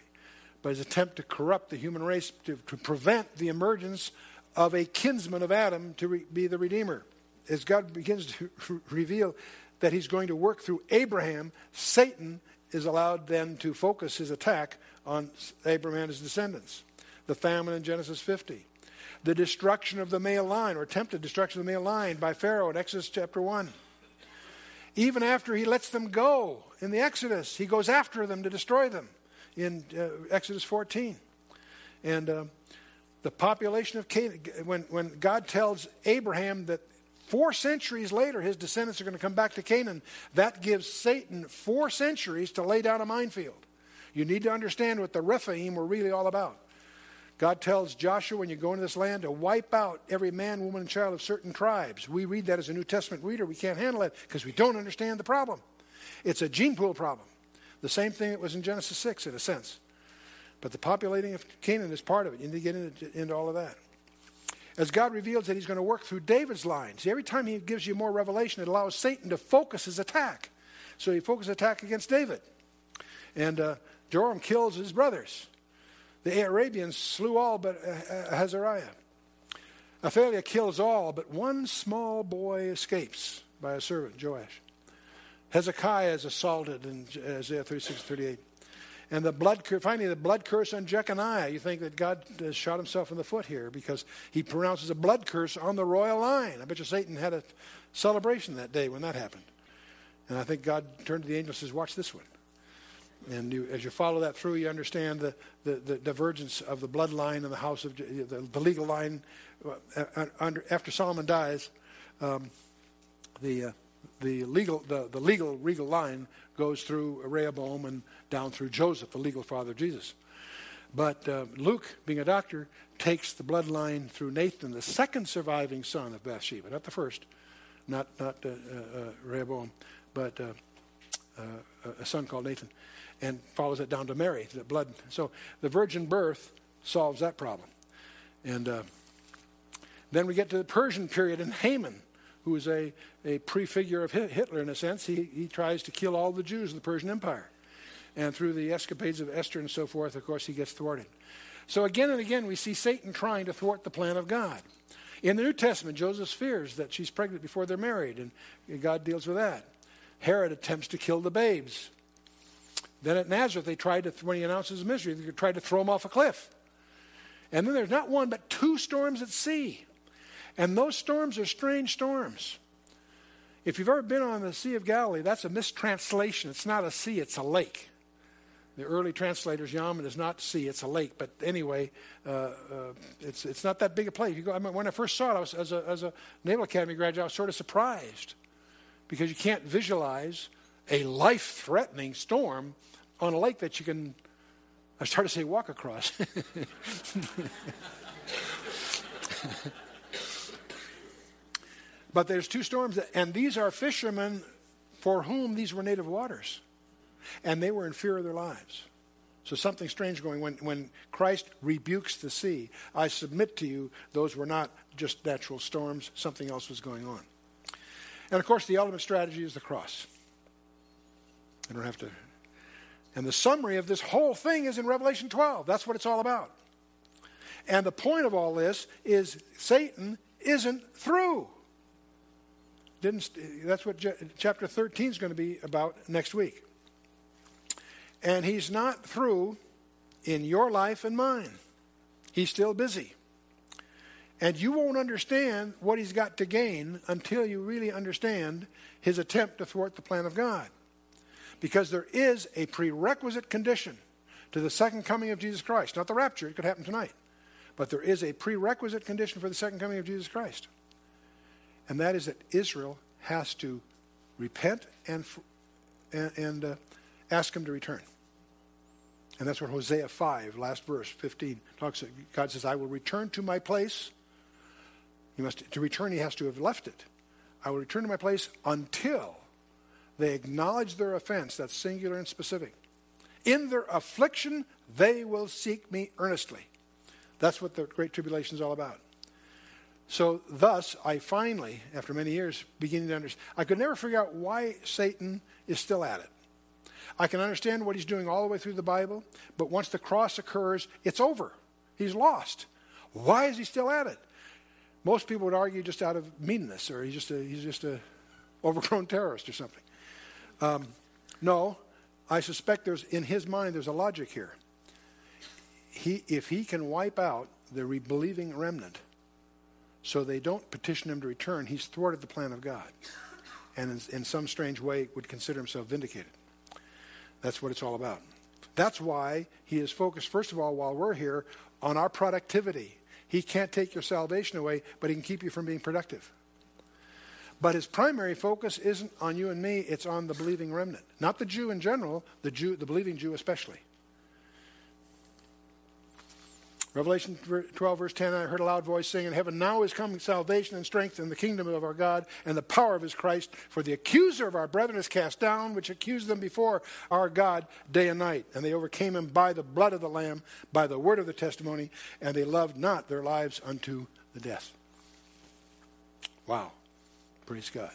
But his attempt to corrupt the human race to, to prevent the emergence of a kinsman of Adam to re, be the Redeemer. As God begins to reveal that he's going to work through Abraham, Satan is allowed then to focus his attack on Abraham and his descendants. The famine in Genesis 50 the destruction of the male line, or attempted destruction of the male line by Pharaoh in Exodus chapter 1. Even after he lets them go in the Exodus, he goes after them to destroy them in uh, Exodus 14. And uh, the population of Canaan, when, when God tells Abraham that four centuries later his descendants are going to come back to Canaan, that gives Satan four centuries to lay down a minefield. You need to understand what the Rephaim were really all about. God tells Joshua when you go into this land to wipe out every man, woman, and child of certain tribes. We read that as a New Testament reader. We can't handle it because we don't understand the problem. It's a gene pool problem. The same thing that was in Genesis 6, in a sense. But the populating of Canaan is part of it. You need to get into, into all of that. As God reveals that He's going to work through David's lines, every time He gives you more revelation, it allows Satan to focus his attack. So he focuses attack against David. And uh, Joram kills his brothers. The Arabians slew all but uh, uh, Azariah. Athaliah kills all, but one small boy escapes by a servant, Joash. Hezekiah is assaulted in uh, Isaiah 36 38. And the blood finally, the blood curse on Jeconiah. You think that God shot himself in the foot here because he pronounces a blood curse on the royal line. I bet you Satan had a celebration that day when that happened. And I think God turned to the angel and says, Watch this one. And you, as you follow that through, you understand the, the, the divergence of the bloodline and the house of the, the legal line. Uh, under, after Solomon dies, um, the, uh, the, legal, the, the legal regal line goes through Rehoboam and down through Joseph, the legal father of Jesus. But uh, Luke, being a doctor, takes the bloodline through Nathan, the second surviving son of Bathsheba, not the first, not, not uh, uh, Rehoboam, but uh, uh, a son called Nathan, and follows it down to Mary, the blood. So the virgin birth solves that problem. And uh, then we get to the Persian period, and Haman, who is a, a prefigure of Hitler in a sense, he, he tries to kill all the Jews of the Persian Empire. And through the escapades of Esther and so forth, of course, he gets thwarted. So again and again, we see Satan trying to thwart the plan of God. In the New Testament, Joseph fears that she's pregnant before they're married, and God deals with that. Herod attempts to kill the babes. Then at Nazareth, they tried to, when he announces his ministry, they tried to throw him off a cliff. And then there's not one, but two storms at sea. And those storms are strange storms. If you've ever been on the Sea of Galilee, that's a mistranslation. It's not a sea, it's a lake. The early translators, Yaman is not sea, it's a lake. But anyway, uh, uh, it's, it's not that big a place. You go, I mean, when I first saw it, I was, as, a, as a Naval Academy graduate, I was sort of surprised because you can't visualize a life threatening storm on a lake that you can, I trying to say walk across. but there's two storms, and these are fishermen for whom these were native waters and they were in fear of their lives. So something strange going when when Christ rebukes the sea. I submit to you, those were not just natural storms. Something else was going on. And of course, the ultimate strategy is the cross. I don't have to. And the summary of this whole thing is in Revelation 12. That's what it's all about. And the point of all this is Satan isn't through. Didn't, that's what chapter 13 is going to be about next week. And he's not through in your life and mine. He's still busy. And you won't understand what he's got to gain until you really understand his attempt to thwart the plan of God. Because there is a prerequisite condition to the second coming of Jesus Christ. Not the rapture, it could happen tonight. But there is a prerequisite condition for the second coming of Jesus Christ. And that is that Israel has to repent and, and, and uh, ask him to return. And that's what Hosea 5, last verse, 15, talks. God says, I will return to my place. He must, to return, he has to have left it. I will return to my place until they acknowledge their offense. That's singular and specific. In their affliction, they will seek me earnestly. That's what the Great Tribulation is all about. So, thus, I finally, after many years, beginning to understand. I could never figure out why Satan is still at it. I can understand what he's doing all the way through the Bible, but once the cross occurs, it's over. He's lost. Why is he still at it? Most people would argue just out of meanness, or he's just a, he's just a overgrown terrorist or something. Um, no, I suspect there's in his mind there's a logic here. He, if he can wipe out the believing remnant, so they don't petition him to return, he's thwarted the plan of God, and in, in some strange way would consider himself vindicated. That's what it's all about. That's why he is focused, first of all, while we're here, on our productivity. He can't take your salvation away, but he can keep you from being productive. But his primary focus isn't on you and me, it's on the believing remnant. Not the Jew in general, the Jew, the believing Jew especially. Revelation 12, verse 10, I heard a loud voice saying in heaven, Now is coming salvation and strength in the kingdom of our God and the power of his Christ. For the accuser of our brethren is cast down, which accused them before our God day and night. And they overcame him by the blood of the Lamb, by the word of the testimony, and they loved not their lives unto the death. Wow. Praise God.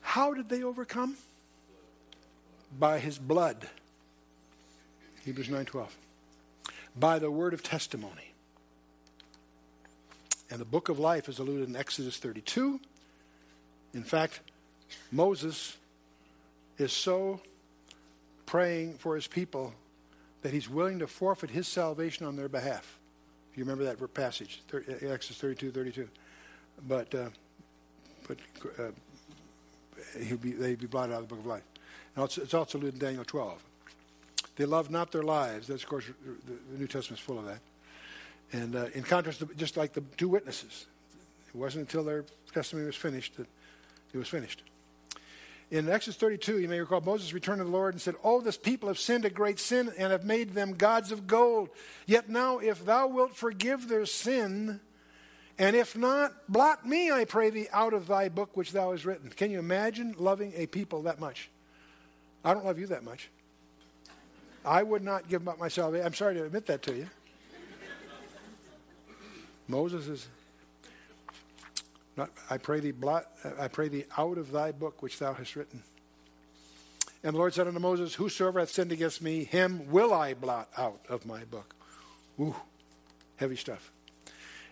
How did they overcome? By his blood. Hebrews 9:12 by the word of testimony. And the book of life is alluded in Exodus 32. In fact, Moses is so praying for his people that he's willing to forfeit his salvation on their behalf. If you remember that passage, Exodus 32, 32. But, uh, but uh, he'll be, they'd be blotted out of the book of life. And it's also in Daniel 12. They love not their lives. That's, of course, the, New Testament is full of that. And uh, in contrast, to, just like the two witnesses, it wasn't until their testimony was finished that it was finished. In Exodus 32, you may recall Moses returned to the Lord and said, Oh, this people have sinned a great sin and have made them gods of gold. Yet now, if thou wilt forgive their sin And if not, blot me, I pray thee, out of thy book which thou hast written. Can you imagine loving a people that much? I don't love you that much. I would not give up my salvation. I'm sorry to admit that to you. Moses is not, I pray thee blot I pray thee out of thy book which thou hast written. And the Lord said unto Moses, Whosoever hath sinned against me, him will I blot out of my book. Ooh, heavy stuff.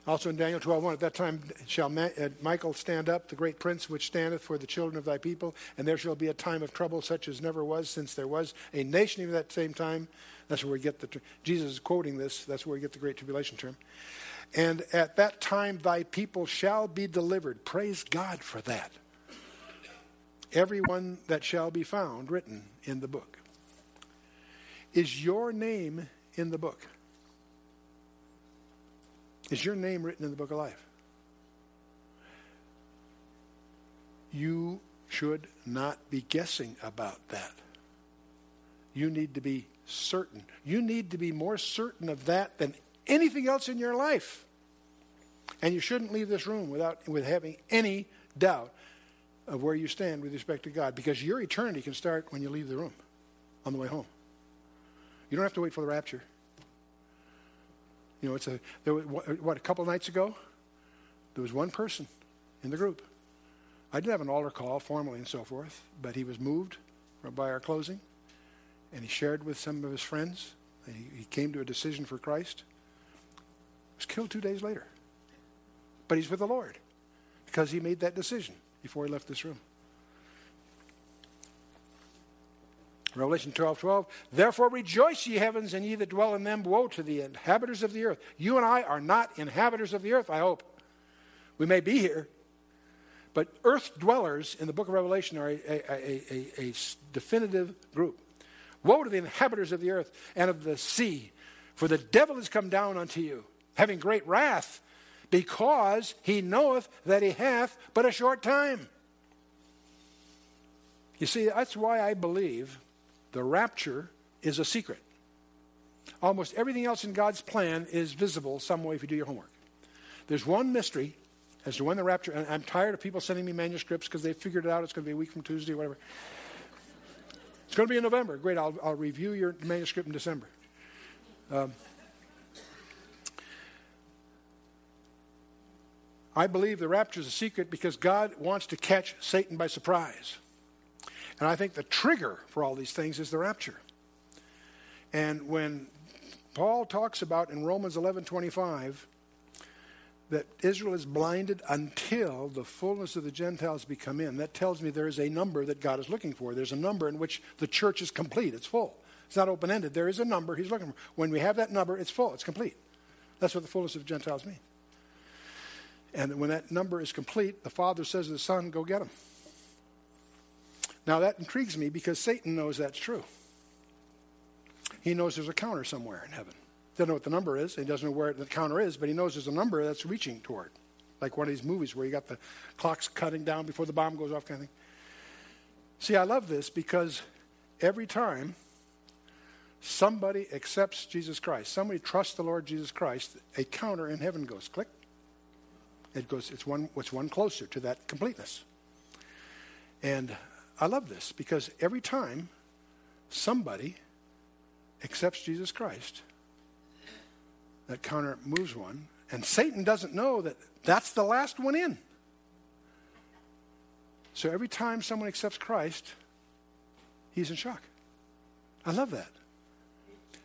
Also in Daniel 12:1, at that time shall uh, Michael stand up, the great prince which standeth for the children of thy people, and there shall be a time of trouble such as never was since there was a nation even at that same time. That's where we get the Jesus is quoting this. That's where we get the great tribulation term. And at that time thy people shall be delivered. Praise God for that. Everyone that shall be found written in the book. Is your name in the book? Is your name written in the book of life? You should not be guessing about that. You need to be certain. You need to be more certain of that than anything else in your life. And you shouldn't leave this room without with having any doubt of where you stand with respect to God because your eternity can start when you leave the room on the way home. You don't have to wait for the rapture. You know, it's a there was, what a couple nights ago, there was one person in the group. I did have an altar call formally and so forth, but he was moved by our closing, and he shared with some of his friends. He, he came to a decision for Christ. He Was killed two days later, but he's with the Lord because he made that decision before he left this room. Revelation 12 12. Therefore rejoice, ye heavens, and ye that dwell in them. Woe to the inhabitants of the earth. You and I are not inhabitants of the earth, I hope. We may be here, but earth dwellers in the book of Revelation are a, a, a, a definitive group. Woe to the inhabitants of the earth and of the sea, for the devil is come down unto you, having great wrath, because he knoweth that he hath but a short time. You see, that's why I believe the rapture is a secret. Almost everything else in God's plan is visible some way if you do your homework. There's one mystery as to when the rapture, and I'm tired of people sending me manuscripts because they figured it out. It's going to be a week from Tuesday, or whatever. It's going to be in November. Great. I'll, I'll review your manuscript in December. Um, I believe the rapture is a secret because God wants to catch Satan by surprise. And I think the trigger for all these things is the rapture. And when Paul talks about in Romans 11:25 that Israel is blinded until the fullness of the Gentiles become in, that tells me there is a number that God is looking for. There's a number in which the church is complete. It's full. It's not open-ended. There is a number he's looking for. When we have that number, it's full. It's complete. That's what the fullness of Gentiles mean. And when that number is complete, the Father says to the Son, Go get them. Now that intrigues me because Satan knows that's true. He knows there's a counter somewhere in heaven. Doesn't know what the number is. He doesn't know where the counter is, but he knows there's a number that's reaching toward. Like one of these movies where you got the clocks cutting down before the bomb goes off, kind of thing. See, I love this because every time somebody accepts Jesus Christ, somebody trusts the Lord Jesus Christ, a counter in heaven goes click. It goes, it's one, it's one closer to that completeness. And I love this because every time somebody accepts Jesus Christ, that counter moves one, and Satan doesn't know that that's the last one in. So every time someone accepts Christ, he's in shock. I love that.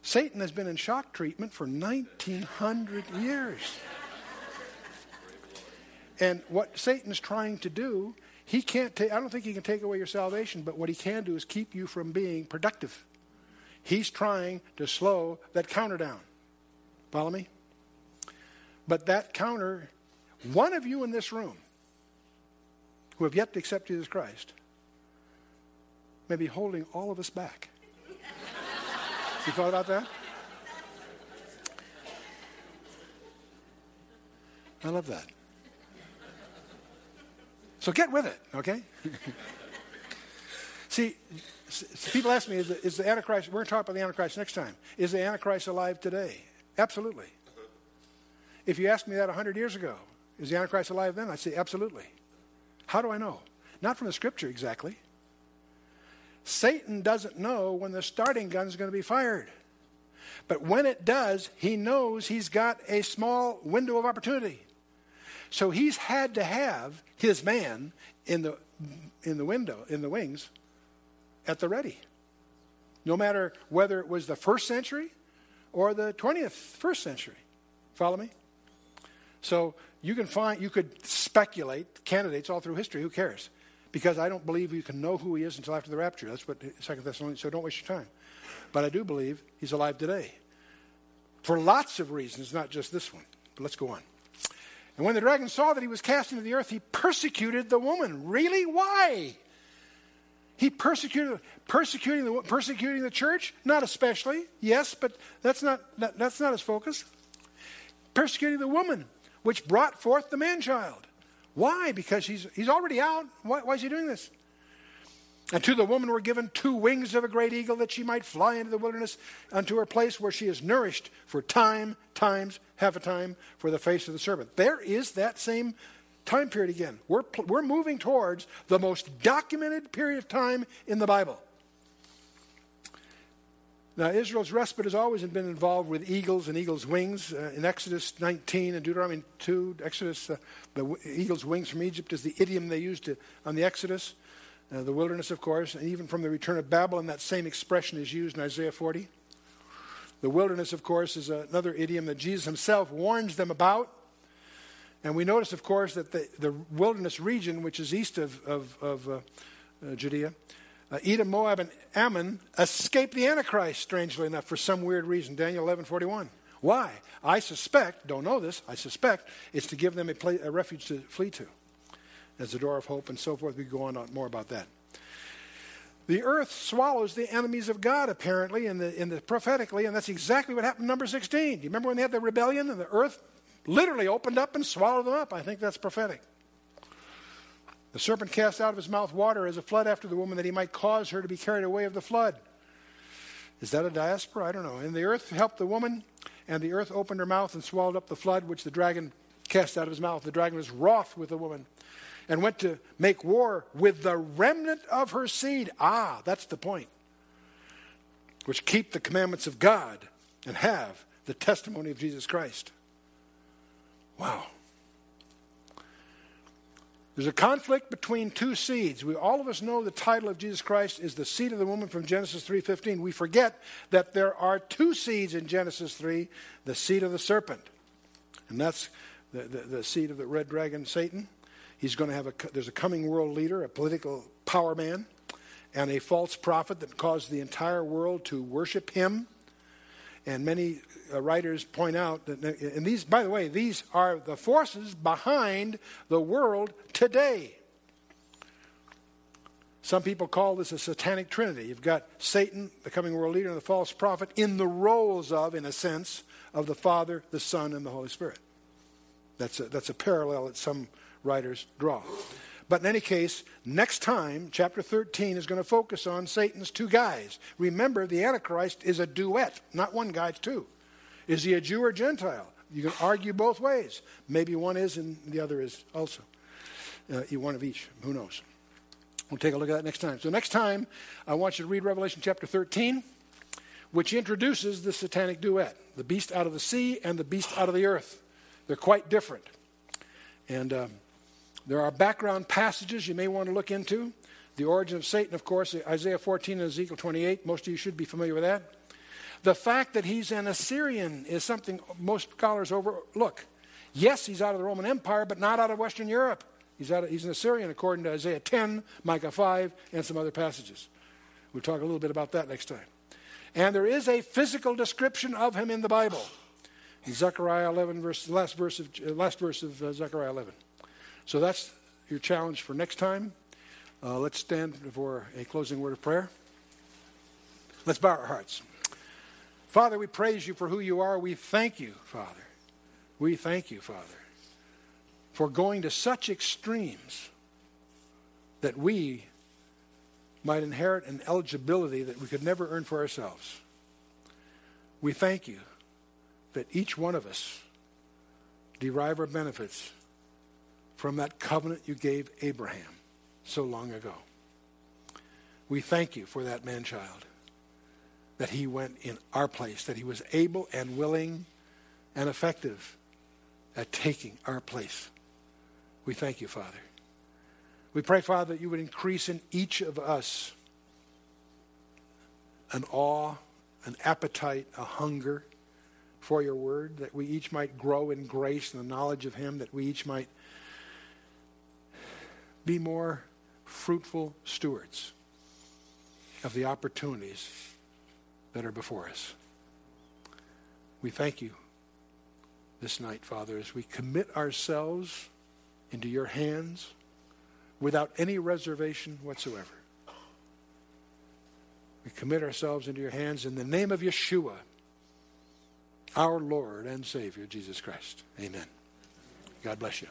Satan has been in shock treatment for 1900 years. And what Satan's trying to do, he can't take, I don't think he can take away your salvation, but what he can do is keep you from being productive. He's trying to slow that counter down. Follow me? But that counter, one of you in this room who have yet to accept Jesus Christ may be holding all of us back. you thought about that? I love that. So get with it, okay? See, people ask me, is the, is the Antichrist, we're going to talk about the Antichrist next time. Is the Antichrist alive today? Absolutely. If you asked me that 100 years ago, Is the Antichrist alive then? I'd say, absolutely. How do I know? Not from the scripture exactly. Satan doesn't know when the starting gun is going to be fired. But when it does, he knows he's got a small window of opportunity. So he's had to have his man in the, in the window, in the wings, at the ready. No matter whether it was the first century or the 20th, first century. Follow me? So you can find, you could speculate candidates all through history. Who cares? Because I don't believe you can know who he is until after the rapture. That's what Second Thessalonians. So don't waste your time. But I do believe he's alive today, for lots of reasons, not just this one. But let's go on. And when the dragon saw that he was cast into the earth, he persecuted the woman. Really? Why? He persecuted, persecuting the, persecuting the church? Not especially. Yes, but that's not, that, that's not his focus. Persecuting the woman, which brought forth the man child. Why? Because he's, he's already out. Why, why is he doing this? And to the woman were given two wings of a great eagle that she might fly into the wilderness unto her place where she is nourished for time, times, half a time for the face of the serpent. There is that same time period again. We're, we're moving towards the most documented period of time in the Bible. Now, Israel's respite has always been involved with eagles and eagles' wings. Uh, in Exodus 19 and Deuteronomy 2, Exodus, uh, the w- eagle's wings from Egypt is the idiom they used to, on the Exodus, uh, the wilderness, of course, and even from the return of Babylon, that same expression is used in Isaiah 40. The wilderness, of course, is another idiom that Jesus himself warns them about. And we notice, of course, that the, the wilderness region, which is east of, of, of uh, uh, Judea, uh, Edom, Moab, and Ammon escaped the Antichrist, strangely enough, for some weird reason. Daniel 11 41. Why? I suspect, don't know this, I suspect it's to give them a, place, a refuge to flee to as the door of hope and so forth. We go on more about that. The earth swallows the enemies of God, apparently, in the, in the prophetically, and that's exactly what happened in number 16. Do you remember when they had the rebellion and the earth literally opened up and swallowed them up. I think that's prophetic. The serpent cast out of his mouth water as a flood after the woman that he might cause her to be carried away of the flood. Is that a diaspora? I don't know. And the earth helped the woman, and the earth opened her mouth and swallowed up the flood which the dragon cast out of his mouth. The dragon was wroth with the woman and went to make war with the remnant of her seed. Ah, that's the point. Which keep the commandments of God and have the testimony of Jesus Christ. Wow. There's a conflict between two seeds. We all of us know the title of Jesus Christ is the seed of the woman from Genesis 3:15. We forget that there are two seeds in Genesis 3, the seed of the serpent. And that's the, the, the seed of the red dragon Satan. He's going to have a there's a coming world leader, a political power man, and a false prophet that caused the entire world to worship him and many uh, writers point out that, and these, by the way, these are the forces behind the world today. Some people call this a satanic trinity. You've got Satan, the coming world leader, and the false prophet in the roles of, in a sense, of the Father, the Son, and the Holy Spirit. That's a, that's a parallel that some writers draw. But in any case, next time, chapter 13 is going to focus on Satan's two guys. Remember, the Antichrist is a duet, not one guy, it's two. Is he a Jew or Gentile? You can argue both ways. Maybe one is and the other is also. Uh, one of each. Who knows? We'll take a look at that next time. So, next time, I want you to read Revelation chapter 13, which introduces the satanic duet the beast out of the sea and the beast out of the earth. They're quite different. And. Um, there are background passages you may want to look into. The origin of Satan, of course, Isaiah 14 and Ezekiel 28. Most of you should be familiar with that. The fact that he's an Assyrian is something most scholars overlook. Yes, he's out of the Roman Empire, but not out of Western Europe. He's, out of, he's an Assyrian according to Isaiah 10, Micah 5, and some other passages. We'll talk a little bit about that next time. And there is a physical description of him in the Bible. Zechariah 11, verse, last verse of, last verse of uh, Zechariah 11. So that's your challenge for next time. Uh, let's stand for a closing word of prayer. Let's bow our hearts. Father, we praise you for who you are. We thank you, Father. We thank you, Father, for going to such extremes that we might inherit an eligibility that we could never earn for ourselves. We thank you that each one of us derive our benefits from that covenant you gave Abraham so long ago. We thank you for that man child, that he went in our place, that he was able and willing and effective at taking our place. We thank you, Father. We pray, Father, that you would increase in each of us an awe, an appetite, a hunger for your word, that we each might grow in grace and the knowledge of him, that we each might be more fruitful stewards of the opportunities that are before us. We thank you this night, Father, as we commit ourselves into your hands without any reservation whatsoever. We commit ourselves into your hands in the name of Yeshua, our Lord and Savior, Jesus Christ. Amen. God bless you.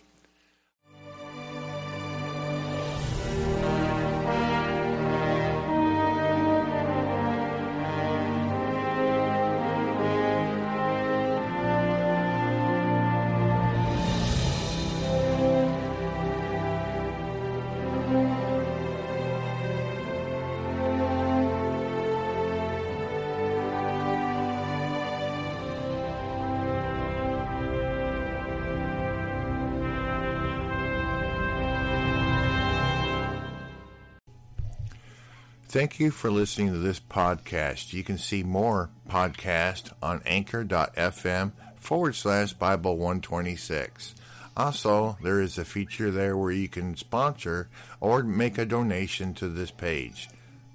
Thank you for listening to this podcast. You can see more podcast on anchor.fm forward slash Bible 126. Also, there is a feature there where you can sponsor or make a donation to this page.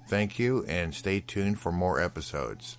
Thank you and stay tuned for more episodes.